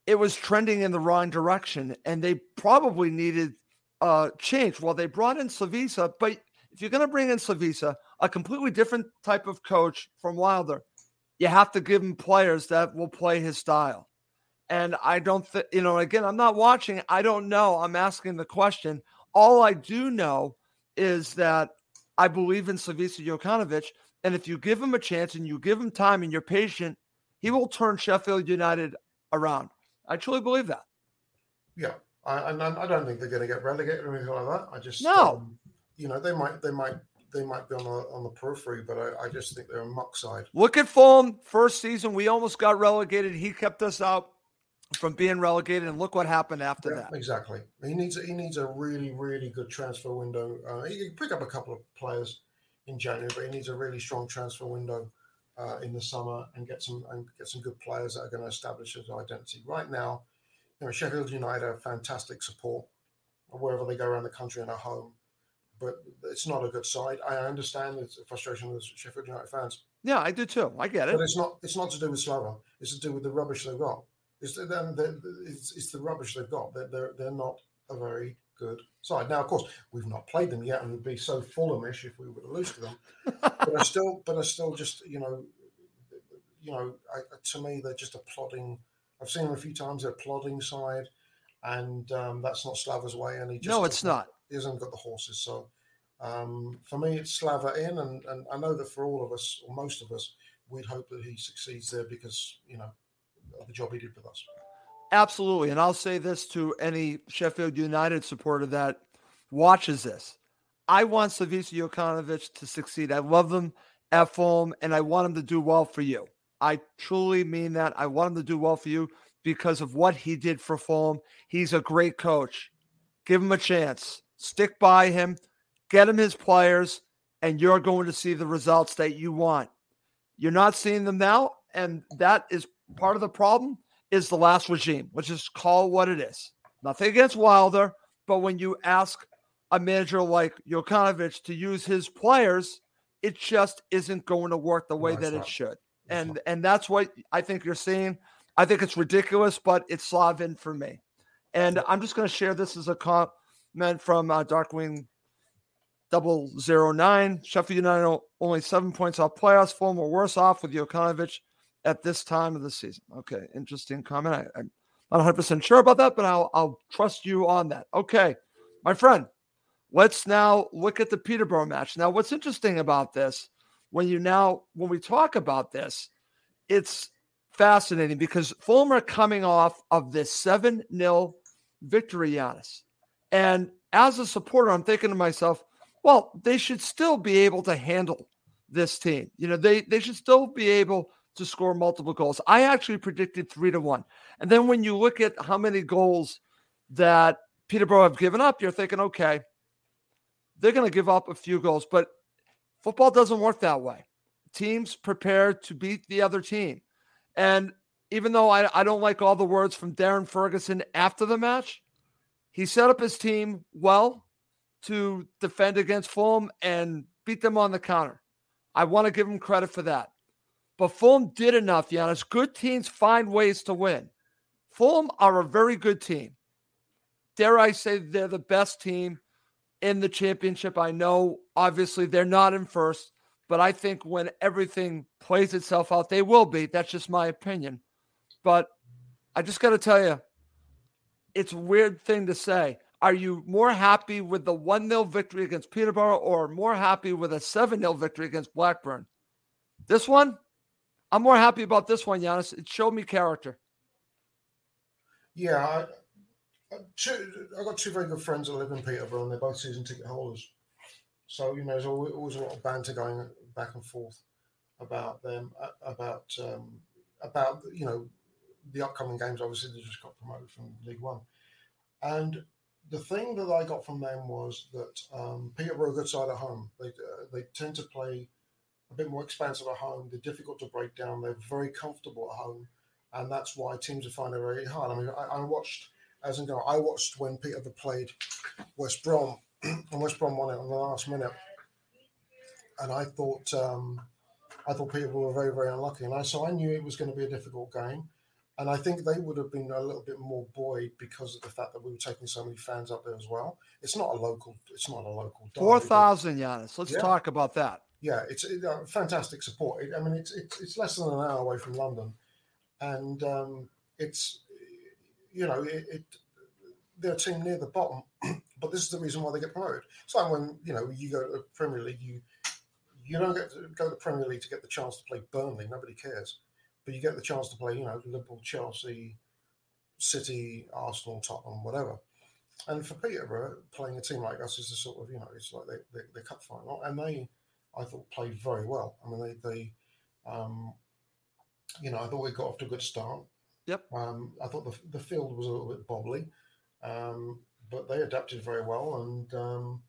it was trending in the wrong direction and they probably needed uh, change. Well, they brought in Slavisa, but if you're going to bring in Slavisa, a completely different type of coach from Wilder, you have to give him players that will play his style. And I don't think, you know, again, I'm not watching. I don't know. I'm asking the question. All I do know is that I believe in Slavisa Jokanovic. And if you give him a chance and you give him time and you're patient, he will turn Sheffield United around. I truly believe that. Yeah. I, I, don't think they're going to get relegated or anything like that. I just no. Um, you know, they might they might they might be on the on the periphery, but I, I just think they're a muck side. Look at Fulham. First season, we almost got relegated. He kept us out from being relegated, and look what happened after yeah, that. Exactly. He needs he needs a really really good transfer window. Uh, he can pick up a couple of players in January, but he needs a really strong transfer window uh, in the summer and get some and get some good players that are going to establish his identity. Right now, you know, Sheffield United have fantastic support wherever they go around the country and at home but it's not a good side. I understand the frustration of the Sheffield United fans. Yeah, I do too. I get it. But it's not. It's not to do with Slava. It's to do with the rubbish they've got. It's the, it's, it's the rubbish they've got. They're, they're they're not a very good side. Now, of course, we've not played them yet, and we'd be so Fulhamish if we were to lose to them. but I still, but I still just, you know, you know, I, to me, they're just a plodding. I've seen them a few times. They're a plodding side, and um, that's not Slava's way. And he just no, it's not. He hasn't got the horses. So um, for me, it's Slava in, and, and I know that for all of us, or most of us, we'd hope that he succeeds there because you know the job he did with us. Absolutely, and I'll say this to any Sheffield United supporter that watches this: I want Slavisa Jokanovic to succeed. I love them at Fulham, and I want him to do well for you. I truly mean that. I want him to do well for you because of what he did for Fulham. He's a great coach. Give him a chance. Stick by him get him his players, and you're going to see the results that you want. You're not seeing them now, and that is part of the problem is the last regime, which is call what it is. Nothing against Wilder, but when you ask a manager like Jokanovic to use his players, it just isn't going to work the way no, that not. it should. and and that's what I think you're seeing. I think it's ridiculous, but it's Slavin for me. And I'm just going to share this as a comment from uh, Darkwing double zero nine. Sheffield United only seven points off playoffs. Fulham were worse off with Jokanovic at this time of the season. Okay, interesting comment. I, am not 100 percent sure about that, but I'll I'll trust you on that. Okay, my friend. Let's now look at the Peterborough match. Now, what's interesting about this, when you now when we talk about this, it's fascinating because Fulham are coming off of this 7 0 victory, Giannis. And as a supporter, I'm thinking to myself, well, they should still be able to handle this team. You know, they they should still be able to score multiple goals. I actually predicted three to one. And then when you look at how many goals that Peterborough have given up, you're thinking, okay, they're going to give up a few goals, but football doesn't work that way. Teams prepare to beat the other team. And even though I, I don't like all the words from Darren Ferguson after the match, he set up his team well to defend against Fulham and beat them on the counter. I want to give him credit for that. But Fulham did enough, Giannis. Good teams find ways to win. Fulham are a very good team. Dare I say they're the best team in the championship? I know, obviously, they're not in first, but I think when everything plays itself out, they will be. That's just my opinion. But I just got to tell you, it's a weird thing to say. Are you more happy with the 1 0 victory against Peterborough or more happy with a 7 0 victory against Blackburn? This one, I'm more happy about this one, Giannis. It showed me character. Yeah, I, two, I've got two very good friends that live in Peterborough, and they're both season ticket holders. So you know, there's always, always a lot of banter going back and forth about them, about um, about you know the upcoming games, obviously, they just got promoted from League One. And the thing that I got from them was that um, Peterborough good side at home. They uh, they tend to play a bit more expansive at home. They're difficult to break down. They're very comfortable at home, and that's why teams are finding it very hard. I mean, I, I watched as in I watched when Peterborough played West Brom, and West Brom won it on the last minute, and I thought um, I thought Peterborough were very very unlucky, and I so I knew it was going to be a difficult game. And I think they would have been a little bit more buoyed because of the fact that we were taking so many fans up there as well. It's not a local. It's not a local. Four thousand, Giannis. Let's yeah. talk about that. Yeah, it's uh, fantastic support. I mean, it's, it's, it's less than an hour away from London, and um, it's you know it, it they're a team near the bottom, but this is the reason why they get promoted. It's like when you know you go to the Premier League, you you don't get to go to the Premier League to get the chance to play Burnley. Nobody cares but you get the chance to play, you know, Liverpool, Chelsea, City, Arsenal, Tottenham, whatever. And for Peterborough, playing a team like us is a sort of, you know, it's like they, they, they cup final. And they, I thought, played very well. I mean, they, they um, you know, I thought we got off to a good start. Yep. Um, I thought the, the field was a little bit bobbly, um, but they adapted very well. And, um,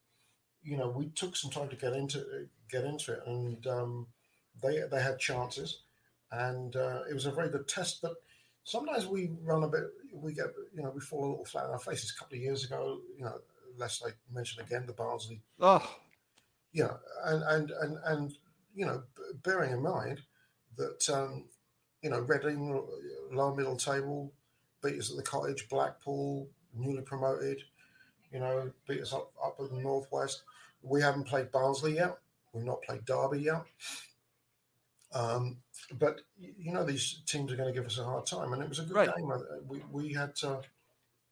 you know, we took some time to get into get into it. And um, they, they had chances and uh, it was a very good test. But sometimes we run a bit, we get, you know, we fall a little flat on our faces. A couple of years ago, you know, lest I mention again the Barnsley. Oh, yeah, and and and and you know, bearing in mind that um, you know Reading, lower middle table, beat us at the Cottage, Blackpool, newly promoted. You know, beat us up up in the northwest. We haven't played Barnsley yet. We've not played Derby yet. Um, but you know these teams are going to give us a hard time, and it was a good right. game. We, we had to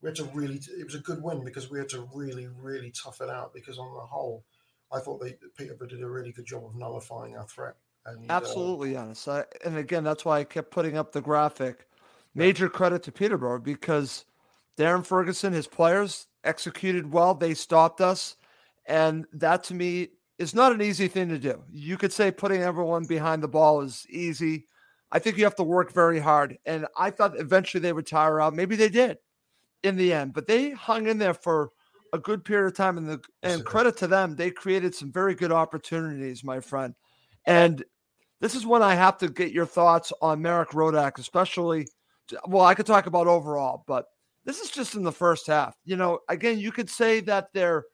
we had to really. It was a good win because we had to really really tough it out. Because on the whole, I thought they Peterborough did a really good job of nullifying our threat. And, uh, Absolutely, uh, honest. I, and again, that's why I kept putting up the graphic. Major credit to Peterborough because Darren Ferguson, his players executed well. They stopped us, and that to me is not an easy thing to do. You could say putting everyone behind the ball is easy. I think you have to work very hard. And I thought eventually they would tire out. Maybe they did in the end, but they hung in there for a good period of time. And the and credit to them, they created some very good opportunities, my friend. And this is when I have to get your thoughts on Marek Rodak, especially. Well, I could talk about overall, but this is just in the first half. You know, again, you could say that they're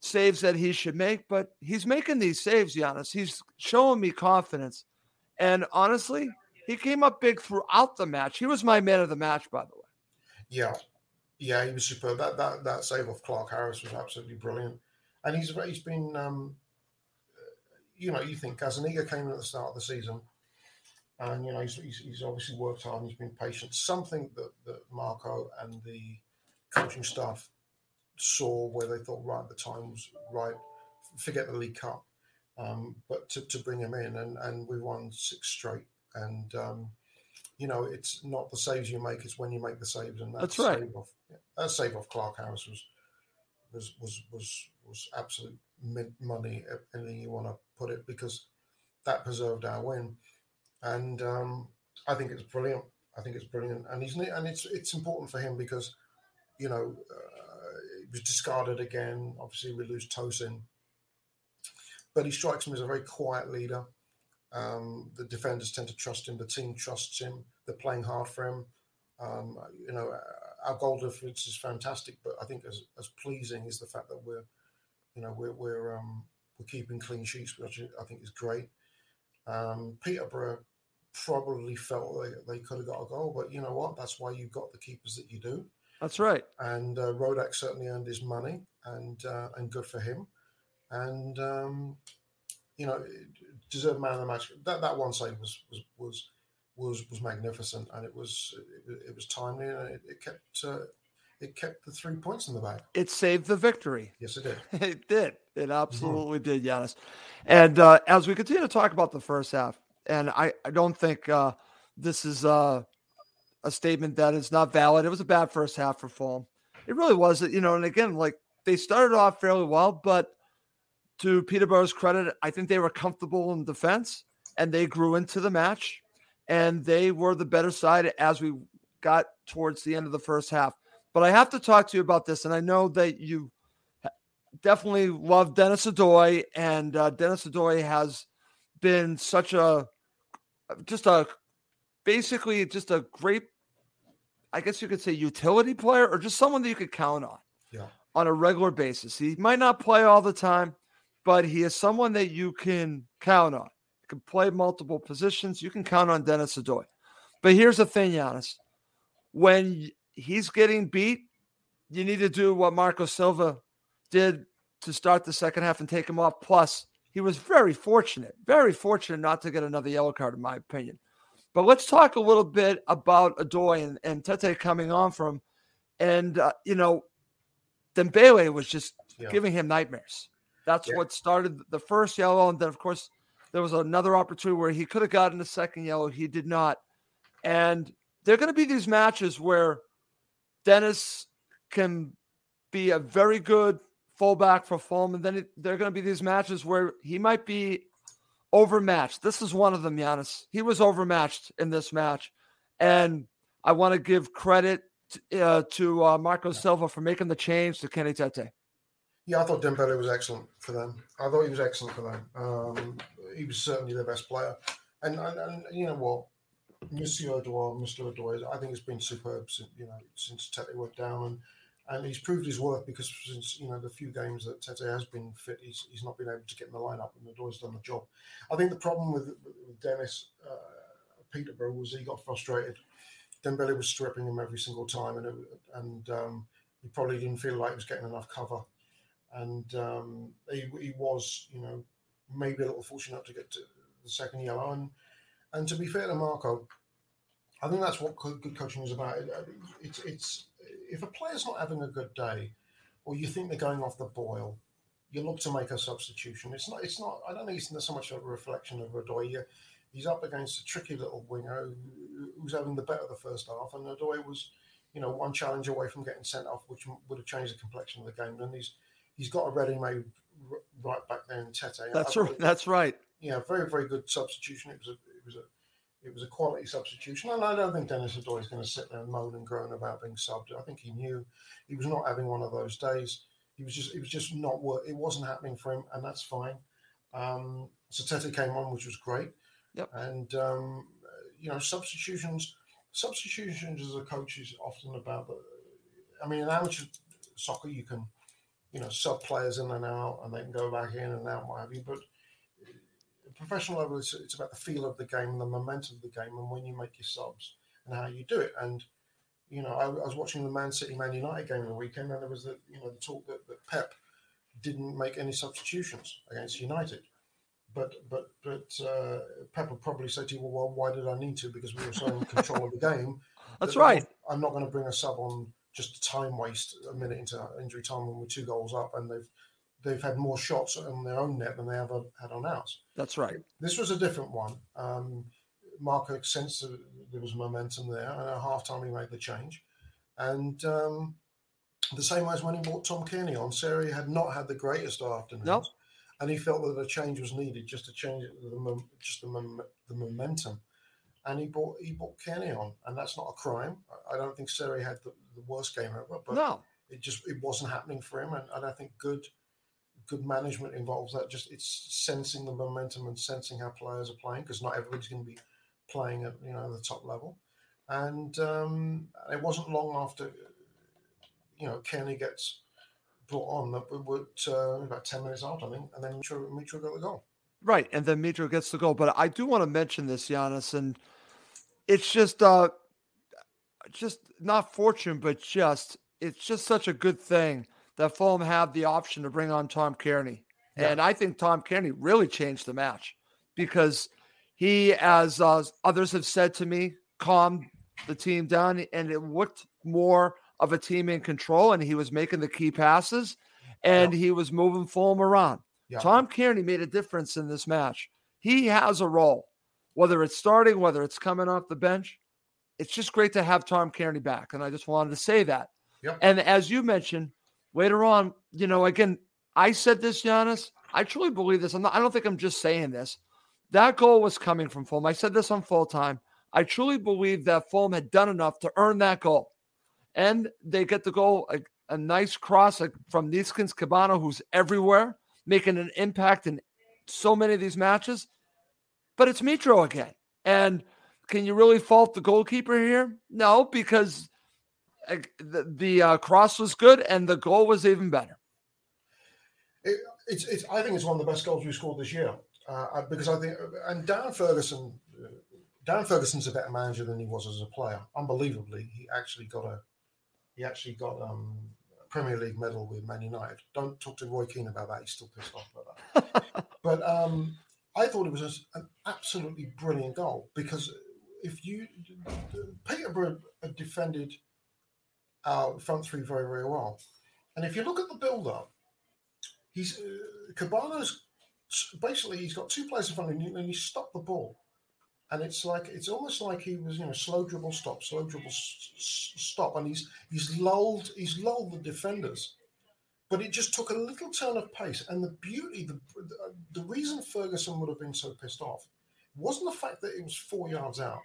saves that he should make, but he's making these saves, Giannis. He's showing me confidence. And honestly, he came up big throughout the match. He was my man of the match, by the way. Yeah. Yeah, he was superb. That that that save off Clarke-Harris was absolutely brilliant. And he's he's been um, you know, you think Gazzaniga came in at the start of the season and you know he's, he's, he's obviously worked hard and he's been patient. Something that, that Marco and the coaching staff saw where they thought right at the time was right. Forget the League Cup, um, but to, to bring him in and and we won six straight. And um, you know it's not the saves you make; it's when you make the saves. And that that's right. Save off, yeah, that save off Clarke-Harris was was was was was absolute mint money. Anything you want to put it because that preserved our win. And um, I think it's brilliant. I think it's brilliant, and he's and it's it's important for him because you know. Uh, was discarded again. Obviously, we lose Tosin. But he strikes me as a very quiet leader. Um, the defenders tend to trust him. The team trusts him. They're playing hard for him. Um, you know, our goal difference is fantastic, but I think as, as pleasing is the fact that we're, you know, we're we're um, we're keeping clean sheets, which I think is great. Um, Peterborough probably felt they, they could have got a goal, but you know what? That's why you've got the keepers that you do. That's right. And uh, Rodak certainly earned his money, and uh, and good for him. And um, you know, deserved man of the match. That that one save was was was was, was magnificent, and it was it, it was timely, and it, it kept. Uh, it kept the three points in the bag. It saved the victory. Yes, it did. it did. It absolutely mm-hmm. did, Giannis. And uh, as we continue to talk about the first half, and I, I don't think uh, this is uh, a statement that is not valid. It was a bad first half for Fulham. It really was, you know. And again, like they started off fairly well, but to Peterborough's credit, I think they were comfortable in defense and they grew into the match and they were the better side as we got towards the end of the first half. But I have to talk to you about this, and I know that you definitely love Denis Odoi, and uh, Denis Odoi has been such a just a basically just a great, I guess you could say, utility player or just someone that you could count on. Yeah. On a regular basis. He might not play all the time, but he is someone that you can count on. He can play multiple positions. You can count on Denis Odoi. But here's the thing, Giannis. When he's getting beat, you need to do what Marco Silva did to start the second half and take him off. Plus, he was very fortunate, very fortunate not to get another yellow card, in my opinion. But let's talk a little bit about Odoi and, and Tete coming on from, and uh, you know, Dembele was just yeah. giving him nightmares. That's yeah. what started the first yellow, and then of course there was another opportunity where he could have gotten a second yellow. He did not, and there are going to be these matches where Denis can be a very good fullback for Fulham, and then it, there are going to be these matches where he might be overmatched. This is one of them, Giannis. He was overmatched in this match, and I want to give credit to, uh, to uh, Marco Silva for making the change to Kenny Tete. Yeah, I thought Dembele was excellent for them. I thought he was excellent for them. Um, he was certainly their best player, and and, and you know what, Monsieur Odoi, Mr. Odoi, I think it's been superb since you know since Tete went down and and he's proved his worth because since you know the few games that Tete has been fit, he's, he's not been able to get in the lineup, and door's done the job. I think the problem with, with Denis uh, Peterborough was he got frustrated. Dembele was stripping him every single time, and it, and um, he probably didn't feel like he was getting enough cover, and um, he, he was you know maybe a little fortunate to get to the second yellow, and and to be fair to Marco, I think that's what good coaching is about. It's it's if a player's not having a good day, or you think they're going off the boil, you look to make a substitution. It's not. It's not. I don't think it's so much of a reflection of Odoi. He's up against a tricky little winger who's having the better of the first half, and Odoi was, you know, one challenge away from getting sent off, which would have changed the complexion of the game. And he's he's got a ready-made right back there in Tete. That's right. That's right. Yeah, very very good substitution. It was a it was a it was a quality substitution. And I don't think Denis Odoi is going to sit there and moan and groan about being subbed. I think he knew he was not having one of those days. He was just, it was just not work. It wasn't happening for him, and that's fine. Um, so Tete came on, which was great. Yep. And um, you know, substitutions, substitutions as a coach is often about the. I mean, in amateur soccer, you can, you know, sub players in and out, and they can go back in and out, what have you. But professional level, it's, it's about the feel of the game and the momentum of the game, and when you make your subs and how you do it. And you know, I, I was watching the Man City Man United game the weekend, and there was the you know the talk that, that Pep didn't make any substitutions against United. But but but uh, Pep would probably say to you, well, well, why did I need to? Because we were so in control of the game. That's that right. I'm not going to bring a sub on just a time waste a minute into injury time when we're two goals up and they've they've had more shots on their own net than they ever had on ours. That's right. This was a different one. Um, Marco sensed that there was momentum there, and at half time he made the change. And um, the same as when he brought Tom Cairney on, Seri had not had the greatest afternoon. Nope. And he felt that a change was needed just to change the, just the, the momentum. And he brought he brought Cairney on, and that's not a crime. I don't think Seri had the, the worst game ever, but no. it just it wasn't happening for him. And, and I think good good management involves that. Just it's sensing the momentum and sensing how players are playing because not everybody's going to be playing at you know the top level. And um, it wasn't long after you know Kenny gets brought on that we would uh, about ten minutes after I think, and then Mitro, Mitro got the goal. Right, and then Mitro gets the goal. But I do want to mention this, Giannis, and it's just uh just not fortune, but just it's just such a good thing that Fulham have the option to bring on Tom Cairney. Yeah. And I think Tom Cairney really changed the match because he, as uh, others have said to me, calmed the team down and it looked more of a team in control and he was making the key passes and yeah. he was moving Fulham around. Yeah. Tom Cairney made a difference in this match. He has a role, whether it's starting, whether it's coming off the bench. It's just great to have Tom Cairney back. And I just wanted to say that. Yep. And as you mentioned, later on, you know, again, I said this, Giannis. I truly believe this. I'm not, I don't think I'm just saying this. That goal was coming from Fulham. I said this on full time. I truly believe that Fulham had done enough to earn that goal. And they get the goal, a, a nice cross from Neeskens Kebano, who's everywhere, making an impact in so many of these matches. But it's Mitro again. And can you really fault the goalkeeper here? No, because uh, the, the uh, cross was good and the goal was even better. It, it's, it's, I think it's one of the best goals we scored this year uh, because I think, and Dan Ferguson, uh, Dan Ferguson's a better manager than he was as a player. Unbelievably, he actually got a, he actually got um, a Premier League medal with Man United. Don't talk to Roy Keane about that; he's still pissed off about that. but um, I thought it was an absolutely brilliant goal because if you Peterborough defended our front three very very well, and if you look at the build up, he's uh, Kebano's basically he's got two players in front of him and he stopped the ball. And it's like it's almost like he was, you know, slow dribble stop, slow dribble s- stop, and he's he's lulled he's lulled the defenders, but it just took a little turn of pace. And the beauty, the the reason Ferguson would have been so pissed off wasn't the fact that it was four yards out.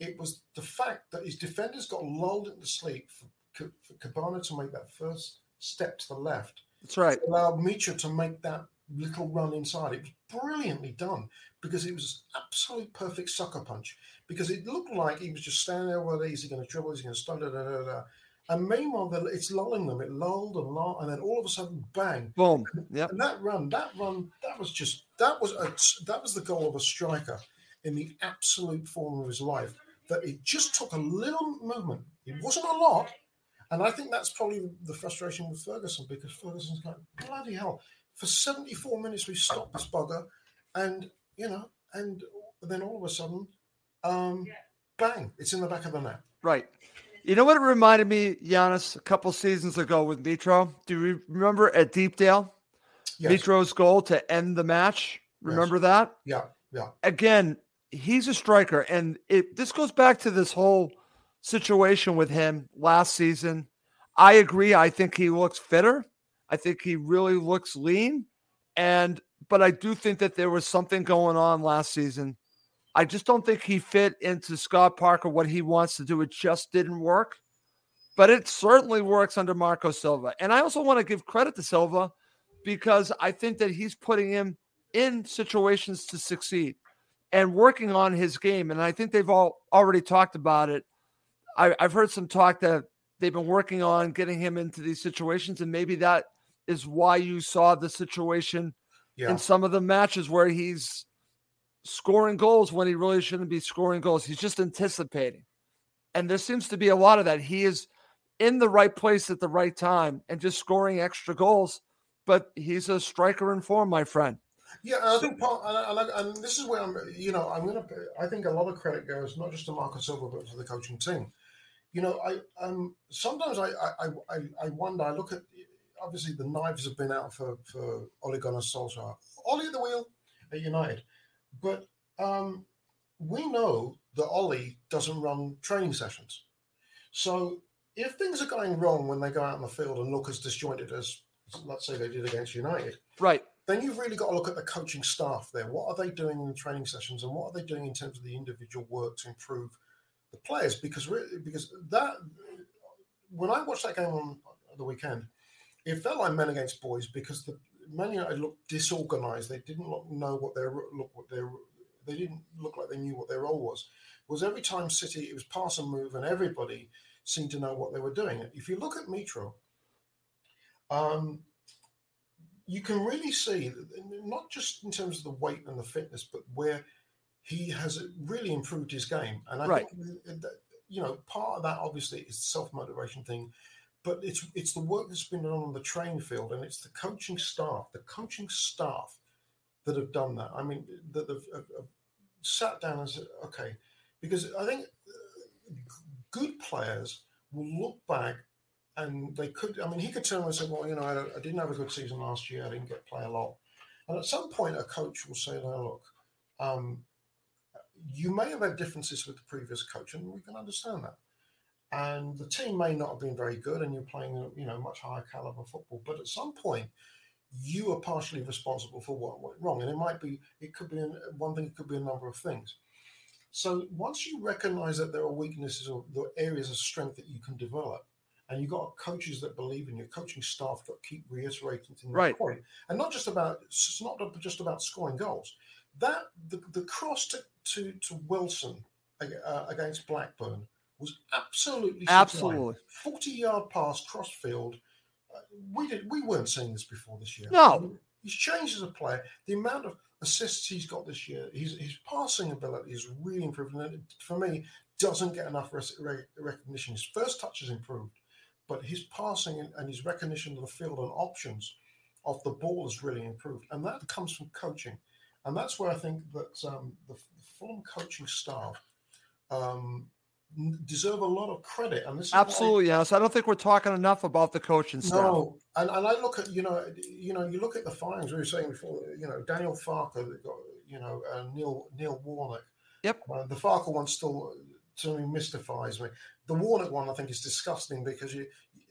It was the fact that his defenders got lulled into sleep for, for Kebano to make that first step to the left. That's right. Allowed Mitro to make that little run inside. It was brilliantly done because it was absolute perfect sucker punch. Because it looked like he was just standing there, well, is he going to dribble? Is he going to stun? Da, da, da, da. And meanwhile, it's lulling them. It lulled and lulled, and then all of a sudden, bang! Boom! Yeah. And that run, that run, that was just that was a that was the goal of a striker in the absolute form of his life. That it just took a little movement. It wasn't a lot, and I think that's probably the frustration with Ferguson because Ferguson's like, bloody hell, for 74 minutes we stopped this bugger, and you know, and then all of a sudden, um, bang, it's in the back of the net. Right. You know what it reminded me, Giannis, a couple seasons ago with Mitro? Do you remember at Deepdale? Yes. Mitro's goal to end the match. Remember yes. that? Yeah, yeah. Again, he's a striker, and it this goes back to this whole situation with him last season. I agree. I think he looks fitter. I think he really looks lean. And but I do think that there was something going on last season. I just don't think he fit into Scott Parker what he wants to do. It just didn't work. But it certainly works under Marco Silva. And I also want to give credit to Silva because I think that he's putting him in situations to succeed and working on his game. And I think they've all already talked about it. I, have heard some talk that they've been working on getting him into these situations, and maybe that is why you saw the situation yeah. in some of the matches where he's scoring goals when he really shouldn't be scoring goals. He's just anticipating. And there seems to be a lot of that. He is in the right place at the right time and just scoring extra goals. But he's a striker in form, my friend. Yeah, I think part, and, and, and, this is where I'm, you know, I'm going to, I think a lot of credit goes not just to Marco Silva, but to the coaching team. You know, I, um, sometimes I, I, I, I wonder, I look at, obviously the knives have been out for, for Ole Gunnar Solskjaer. Ole at the wheel at United. But um, we know that Ollie doesn't run training sessions. So if things are going wrong when they go out on the field and look as disjointed as, let's say, they did against United, right? Then you've really got to look at the coaching staff there. What are they doing in the training sessions, and what are they doing in terms of the individual work to improve the players? Because really, because that when I watched that game on the weekend, it felt like men against boys because the Man United looked disorganized. They didn't look, know what their look what their they didn't look like they knew what their role was. Was every time City it was pass and move, and everybody seemed to know what they were doing. If you look at Mitro, um, you can really see not just in terms of the weight and the fitness, but where he has really improved his game. And I right. think that, you know part of that obviously is the self motivation thing but it's it's the work that's been done on the training field, and it's the coaching staff, the coaching staff that have done that. I mean, that have, have, have sat down and said, okay, because I think uh, good players will look back and they could. I mean, he could turn around and say, well, you know, I, I didn't have a good season last year. I didn't get play a lot. And at some point, a coach will say, no, look, um, you may have had differences with the previous coach, and we can understand that and the team may not have been very good and you're playing you know much higher caliber football but at some point you are partially responsible for what went wrong and it might be it could be one thing it could be a number of things So once you recognize that there are weaknesses or the areas of strength that you can develop, and you've got coaches that believe in your coaching staff that keep reiterating the Right. point, and not just about it's not just about scoring goals. That the, the cross to, to to Wilson uh, against Blackburn was absolutely. Absolutely. forty yard pass cross field. Uh, we did we weren't seeing this before this year. No. I mean, he's changed as a player. The amount of assists he's got this year, his his passing ability is really improved. And it, for me, doesn't get enough re- recognition. His first touch has improved, but his passing and, his recognition of the field and options of the ball has really improved, and that comes from coaching. And that's where I think that um, the, the Fulham coaching staff um, deserve a lot of credit. And this Absolutely, yes. I don't think we're talking enough about the coaching staff. no, and, and I look at you know you know you look at the firings we were saying before you know Daniel Farke you know uh, Neil Neil Warnock. Yep. Uh, the Farke one still to me mystifies me. The Warnock one I think is disgusting because you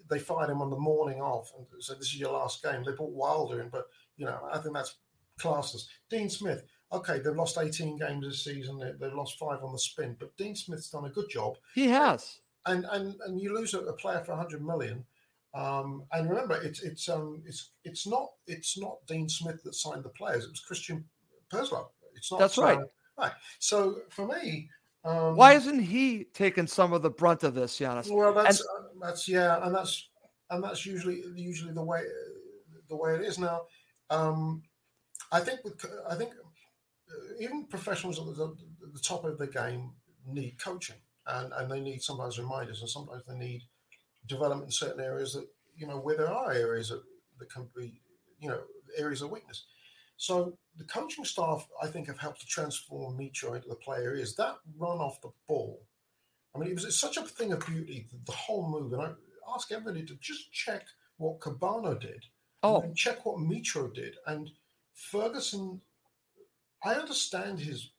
they fired him on the morning off and said this is your last game. They brought Wilder in, but you know I think that's classless. Dean Smith. Okay, they've lost 18 games this season. They, they've lost five on the spin, but Dean Smith's done a good job He has. and and and you lose a, player for 100 million um, and remember it's it's um it's it's not it's not Dean Smith that signed the players it was Christian Purslow it's not That's right. uh, right so for me um, Why isn't he taking some of the brunt of this, Giannis? well that's uh, that's yeah and that's and that's usually usually the way the way it is now um, I think with I think even professionals at the, the top of the game need coaching and, and they need sometimes reminders and sometimes they need development in certain areas that you know where there are areas that, that can be you know areas of weakness. So the coaching staff i think have helped to transform Mitro into the player he is. That run off the ball i mean it was such a thing of beauty the, the whole move and i ask everybody to just check what Kebano did. Oh, and check what Mitro did. And Ferguson, I understand his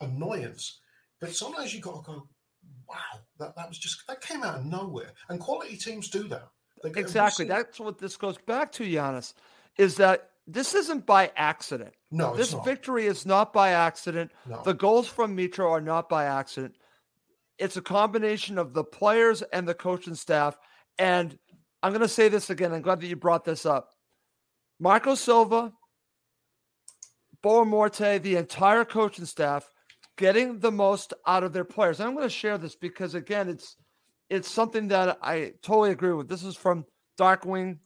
annoyance, but sometimes you got to go, wow, that, that was just, that came out of nowhere. And quality teams do that. Exactly. That's what this goes back to, Giannis, is that this isn't by accident. no, it's This victory is not by accident. No. The goals from Mitro are not by accident. It's a combination of the players and the coaching staff. And I'm going to say this again. I'm glad that you brought this up. Marco Silva, Boa Morte, the entire coaching staff getting the most out of their players. I'm going to share this because again, it's it's something that I totally agree with. This is from Darkwing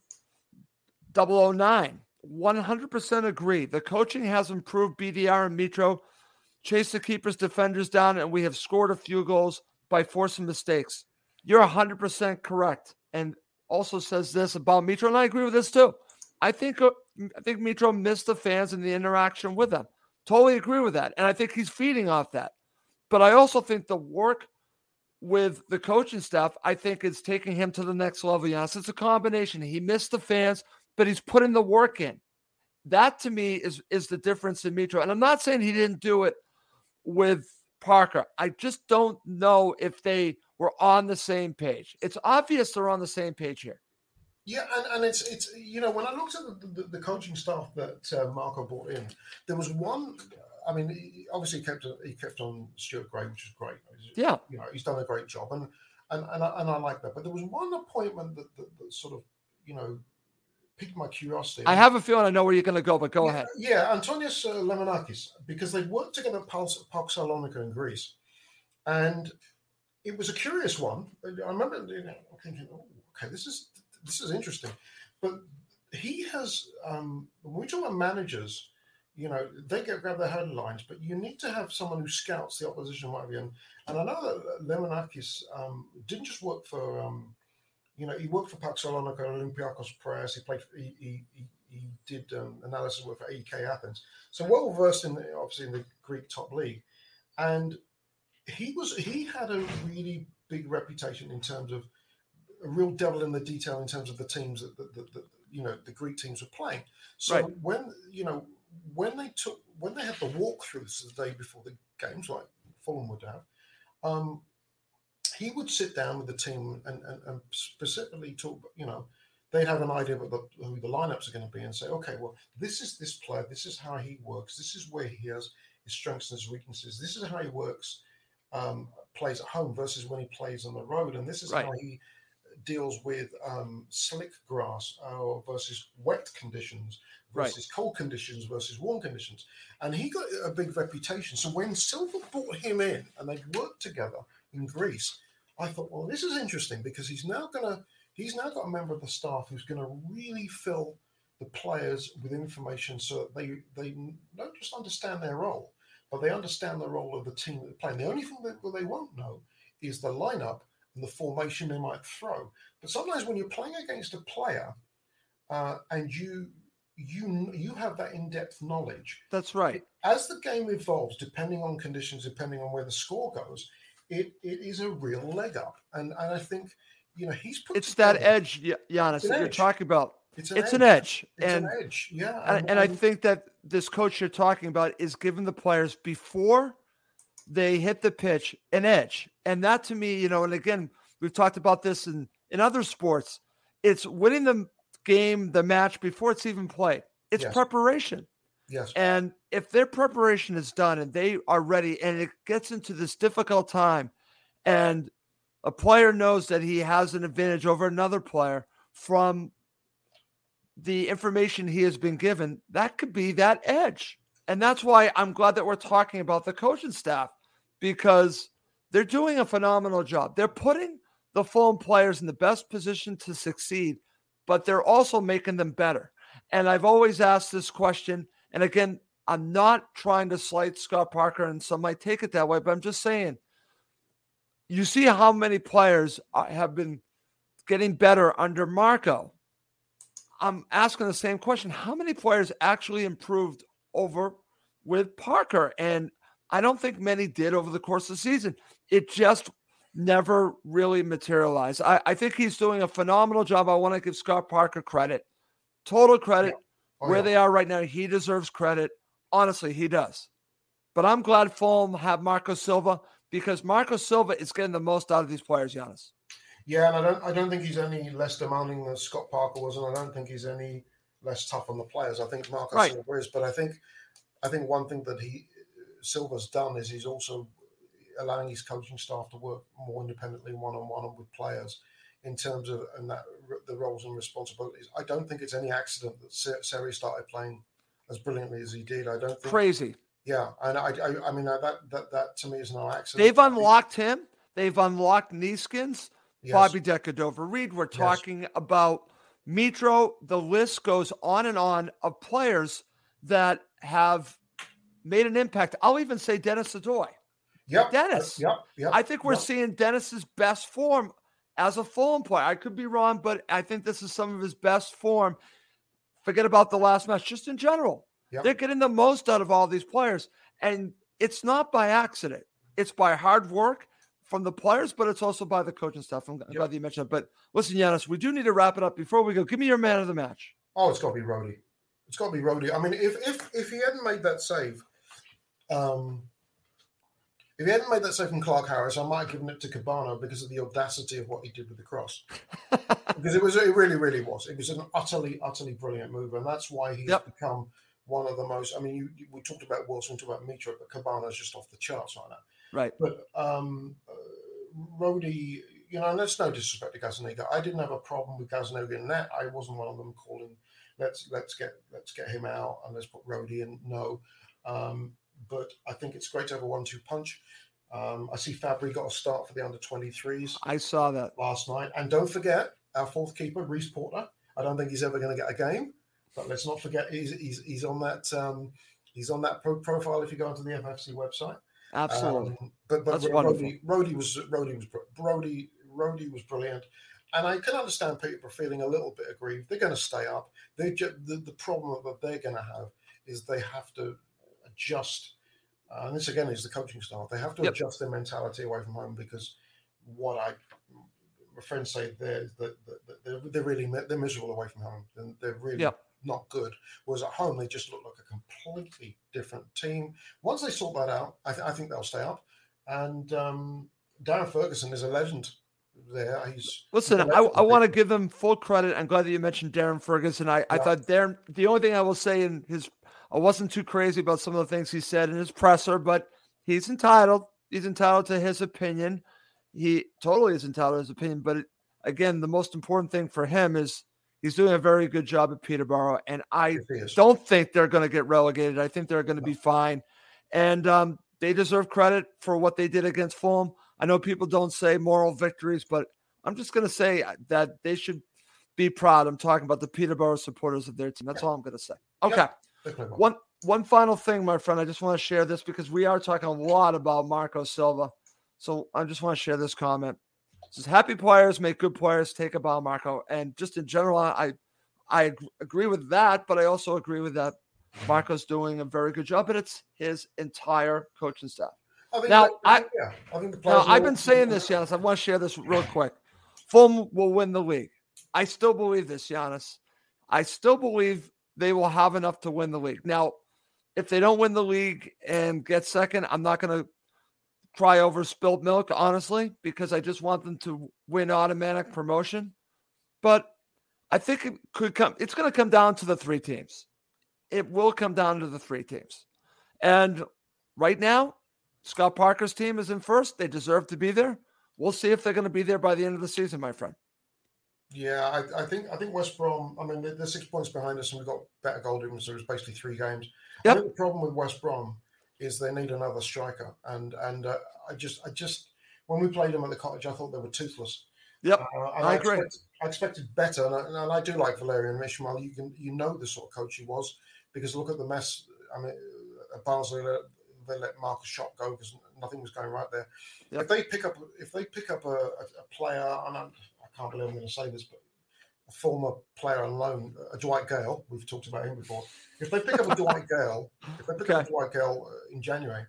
009. 100% agree. The coaching has improved BDR and Mitro, chase the keepers, defenders down, and we have scored a few goals by forcing mistakes. You're 100% correct. And also says this about Mitro, and I agree with this too. I think uh, I think Mitro missed the fans and the interaction with them. Totally agree with that. And I think he's feeding off that. But I also think the work with the coaching staff, I think is taking him to the next level. Yes, it's a combination. He missed the fans, but he's putting the work in. That to me is is the difference in Mitro. And I'm not saying he didn't do it with Parker. I just don't know if they were on the same page. It's obvious they're on the same page here. Yeah, and, and it's it's you know when I looked at the, the, the coaching staff that uh, Marco brought in, there was one. I mean, he obviously he kept he kept on Stuart Gray, which is great. Yeah. you know he's done a great job, and and and I, and I like that. But there was one appointment that, that, that sort of you know piqued my curiosity. I have a feeling I know where you're going to go, but go yeah, ahead. Yeah, Antonius uh, Lemonakis, because they worked together at PAOK Salonika in Greece, and it was a curious one. I remember you know, thinking, oh, okay, this is this is interesting, but he has. Um, when we talk about managers, you know, they get grab their headlines, but you need to have someone who scouts the opposition, what have you. And, and I know that Lemonakis um, didn't just work for. Um, you know, he worked for PAOK Salonika, Olympiacos Press. He played. He, he, he, he did um, analysis work for AEK Athens. So well versed in the, obviously in the Greek top league, and he was he had a really big reputation in terms of a real devil in the detail in terms of the teams that, that, that, that you know the Greek teams were playing. So Right. when you know when they took when they had the walkthroughs the day before the games, like Fulham would have, um, he would sit down with the team and, and, and specifically talk. You know, they'd have an idea of the, who the lineups are going to be and say, okay, well, this is this player, this is how he works, this is where he has his strengths and his weaknesses, this is how he works um, plays at home versus when he plays on the road, and this is Right. how he deals with um, slick grass uh, versus wet conditions Right. versus cold conditions versus warm conditions. And he got a big reputation. So when Silva brought him in and they worked together in Greece, I thought, well, this is interesting because he's now gonna he's now got a member of the staff who's gonna really fill the players with information so that they they don't just understand their role, but they understand the role of the team that they're playing. The only thing that they won't know is the lineup and the formation they might throw. But sometimes when you're playing against a player uh, and you you you have that in-depth knowledge, That's right. as the game evolves, depending on conditions, depending on where the score goes, it, it is a real leg up. And and I think you know he's put It's that edge, Gi- Giannis, that you're talking about. It's an It's edge. an edge. It's and an edge. Yeah. and, and I think that this coach you're talking about is giving the players before they hit the pitch an edge. And that to me, you know, and again, we've talked about this in, in other sports. It's winning the game, the match before it's even played. It's Yes. preparation. yes. And if their preparation is done and they are ready and it gets into this difficult time and a player knows that he has an advantage over another player from the information he has been given, that could be that edge. And that's why I'm glad that we're talking about the coaching staff because they're doing a phenomenal job. They're putting the Fulham players in the best position to succeed, but they're also making them better. And I've always asked this question. And again, I'm not trying to slight Scott Parker, and some might take it that way, but I'm just saying you see how many players uh, have been getting better under Marco. I'm asking the same question. How many players actually improved over with Parker? And I don't think many did over the course of the season. It just never really materialized. I, I think he's doing a phenomenal job. I want to give Scott Parker credit, total credit. Oh, Where yeah. they are right now, he deserves credit. Honestly, he does. But I'm glad Fulham have Marco Silva because Marco Silva is getting the most out of these players, Giannis. Yeah, and I don't I don't think he's any less demanding than Scott Parker was, and I don't think he's any less tough on the players. I think Marcus Right. Silva is, but I think I think one thing that he Silva's done is he's also allowing his coaching staff to work more independently, one on one, and with players in terms of and that the roles and responsibilities. I don't think it's any accident that Se- Seri started playing as brilliantly as he did. I don't think. Crazy. Yeah, and I, I, I mean that that that to me is no accident. They've unlocked him. They've unlocked Neeskens, Yes. Bobby De Cordova-Reid. We're talking about Mitro. The list goes on and on of players that have made an impact. I'll even say Denis Odoi. Yep, Denis. Yep, yep. I think we're yep. seeing Denis's best form as a Fulham player. I could be wrong, but I think this is some of his best form. Forget about the last match, just in general. Yep. They're getting the most out of all these players. And it's not by accident, it's by hard work from the players, but it's also by the coaching staff. I'm glad that you mentioned that. But listen, Yanis, we do need to wrap it up before we go. Give me your man of the match. Oh, it's got to be Rody. It's got to be Rody. I mean, if if if he hadn't made that save, um, if he hadn't made that save from Clarke-Harris, I might have given it to Kebano because of the audacity of what he did with the cross. because it was, it really, really was. It was an utterly, utterly brilliant move, and that's why he's Yep. become one of the most. I mean, you, you we talked about Wilson, we talked about Mitro, but Kebano's just off the charts right now. Right. But um, uh, Rody, you know, and that's no disrespect to Gazzaniga. I didn't have a problem with Gazzaniga in that. I wasn't one of them calling, let's let's get let's get him out and let's put Rody in. No, um, but I think it's great to have a one-two punch. Um, I see Fabri got a start for the under 23s I saw that. last night, and don't forget our fourth keeper, Reese Porter. I don't think he's ever going to get a game, but let's not forget he's he's, he's on that um, he's on that pro- profile if you go onto the FFC website. Absolutely. Um, but but That's Ro- Rody, Rody was Rody was br- Rody Rody was brilliant, and I can understand people feeling a little bit aggrieved. They're going to stay up. They the the problem that they're going to have is they have to adjust. Uh, and this again is the coaching staff. They have to Yep. adjust their mentality away from home because what I my friends say they're that that they're, they're really they're miserable away from home and they're really Yep. not good. Whereas at home they just look like a completely different team. Once they sort that out, I, th- I think they'll stay up. And um, Darren Ferguson is a legend there. He's Listen, I. I want to give them full credit. I'm glad that you mentioned Darren Ferguson. I, I thought Darren, the only thing I will say in his, I wasn't too crazy about some of the things he said in his presser, but he's entitled. he's entitled to his opinion. He totally is entitled to his opinion. But it, again, the most important thing for him is he's doing a very good job at Peterborough, and I don't think they're going to get relegated. I think they're going to be fine, and um, they deserve credit for what they did against Fulham. I know people don't say moral victories, but I'm just going to say that they should be proud. I'm talking about the Peterborough supporters of their team. That's all I'm going to say. Okay. One one final thing, my friend. I just want to share this because we are talking a lot about Marco Silva. So I just want to share this comment. It says happy players make good players. Take about Marco, and just in general, I I agree with that, but I also agree with that Marco's doing a very good job, and it's his entire coaching staff. I now, I, yeah, I now I've been saying this, Giannis. I want to share this real quick. Fulham will win the league. I still believe this, Giannis. I still believe they will have enough to win the league. Now, if they don't win the league and get second, I'm not going to cry over spilled milk, honestly, because I just want them to win automatic promotion. But I think it could come, it's going to come down to the three teams. It will come down to the three teams. And right now, Scott Parker's team is in first. They deserve to be there. We'll see if they're going to be there by the end of the season, my friend. Yeah, I, I, think I think West Brom. I mean, they're, six points behind us, and we've got better goal difference. So it's basically three games. Yep. I think the problem with West Brom is they need another striker, and and uh, I just I just when we played them at the cottage, I thought they were toothless. Yep, uh, I, I, agree. Expected, I expected better, and I, and I do like Valérien Ismaël. You can you know the sort of coach he was because look at the mess. I mean, at Barnsley they let Markus Schopp go because nothing was going right there. Yep. If they pick up if they pick up a, a, a player, and I'm, can't believe I'm going to say this, but a former player on loan, a Dwight Gayle. we've talked about him before. If they pick up a Dwight Gayle, if they pick okay. up a Dwight Gayle uh, in January,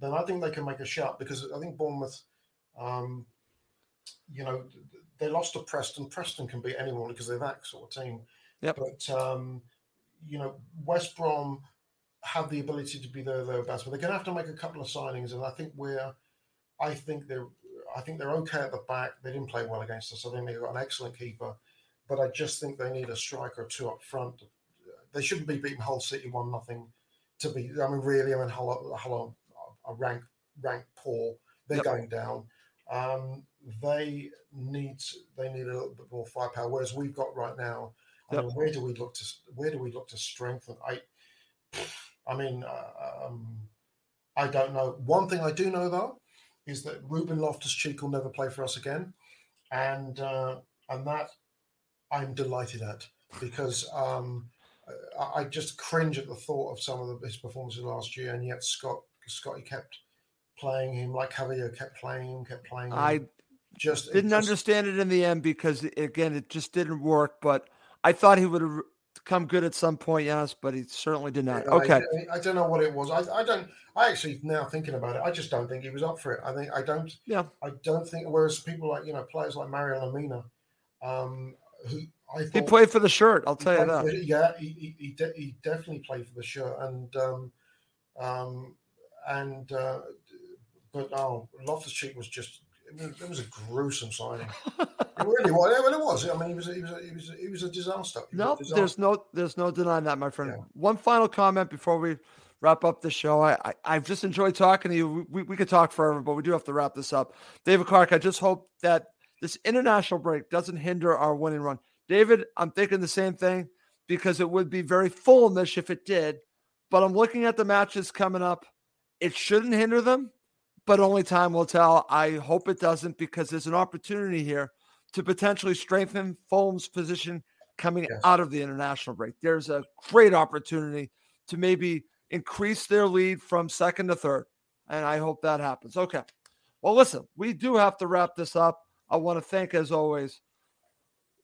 then I think they can make a shot because I think Bournemouth, um, you know, they lost to Preston. Preston can beat anyone because they're that sort of team. Yep. But um, you know, West Brom have the ability to be there thereabouts, but they're going to have to make a couple of signings, and I think we're, I think they're I think they're okay at the back. They didn't play well against us. I think they've got an excellent keeper, but I just think they need a striker or two up front. They shouldn't be beating Hull City one nothing. To be, I mean, really, I mean, Hull, Hull are rank rank poor. They're yep. going down. Um, they need they need a little bit more firepower. Whereas we've got right now, I yep. mean, where do we look to where do we look to strengthen? I, I mean, uh, um, I don't know. One thing I do know though is that Ruben Loftus Cheek will never play for us again, and uh, and that I'm delighted at because um, I, I, just cringe at the thought of some of the, his performances last year, and yet Scott Scotty kept playing him like Javier kept playing him, kept playing. Him. I just didn't just, understand it in the end because again, it just didn't work. But I thought he would have come good at some point, yes, but he certainly did not. Okay. I, I, don't know what it was. I, I don't. I actually now thinking about it, I just don't think he was up for it. I think I don't. Yeah. I don't think. Whereas people like you know players like Mario Lemina, um, who I he played for the shirt. I'll tell you that. For, yeah, he he, he, de- he, definitely played for the shirt, and um, um, and uh, but oh, Loftus Cheek was just it was a gruesome signing. really. Well, it was. I mean, he was. He was. He was. He was a disaster. No, nope, there's no. There's no denying that, my friend. Yeah. One final comment before we wrap up the show. I, I have just enjoyed talking to you. We, we could talk forever, but we do have to wrap this up. David Clark, I just hope that this international break doesn't hinder our winning run. David, I'm thinking the same thing because it would be very foolish if it did. But I'm looking at the matches coming up. It shouldn't hinder them but only time will tell. I hope it doesn't because there's an opportunity here to potentially strengthen Fulham's position coming yes. out of the international break. There's a great opportunity to maybe increase their lead from second to third. And I hope that happens. Okay. Well, listen, we do have to wrap this up. I want to thank, as always,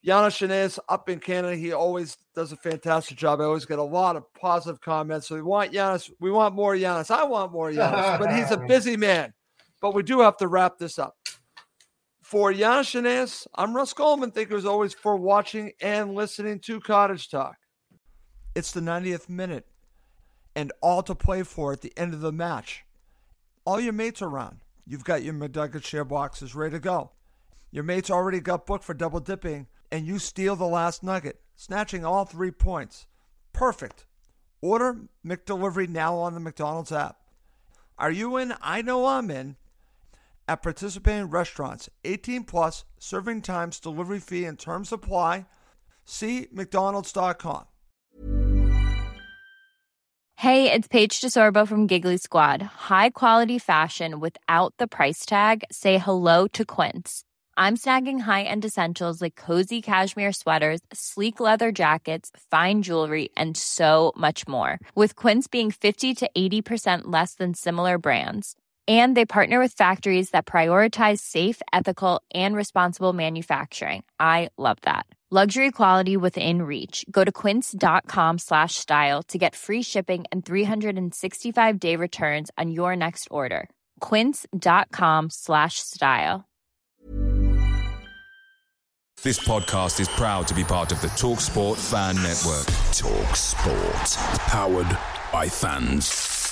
Janos Chaneas up in Canada. He always does a fantastic job. I always get a lot of positive comments. So we want Janos. We want more Janos. I want more Janos, but he's a busy man. But we do have to wrap this up. For Janos Chaneas, I'm Russ Goldman. Thank you as always for watching and listening to Cottage Talk. It's the 90th minute and all to play for at the end of the match. All your mates are around. You've got your McNugget share boxes ready to go. Your mates already got booked for double dipping, and you steal the last nugget, snatching all three points. Perfect. Order McDelivery now on the McDonald's app. Are you in? I know I'm in at participating restaurants. 18 plus, serving times, delivery fee, and terms apply. See McDonald's.com. Hey, it's Paige DeSorbo from Giggly Squad. High quality fashion without the price tag? Say hello to Quince. I'm snagging high end essentials like cozy cashmere sweaters, sleek leather jackets, fine jewelry, and so much more. With Quince being 50 to 80% less than similar brands. And they partner with factories that prioritize safe, ethical, and responsible manufacturing. I love that. Luxury quality within reach. Go to quince.com slash style to get free shipping and 365 day returns on your next order. Quince.com slash style. This podcast is proud to be part of the TalkSport Fan Network. Talk Sport. Powered by fans.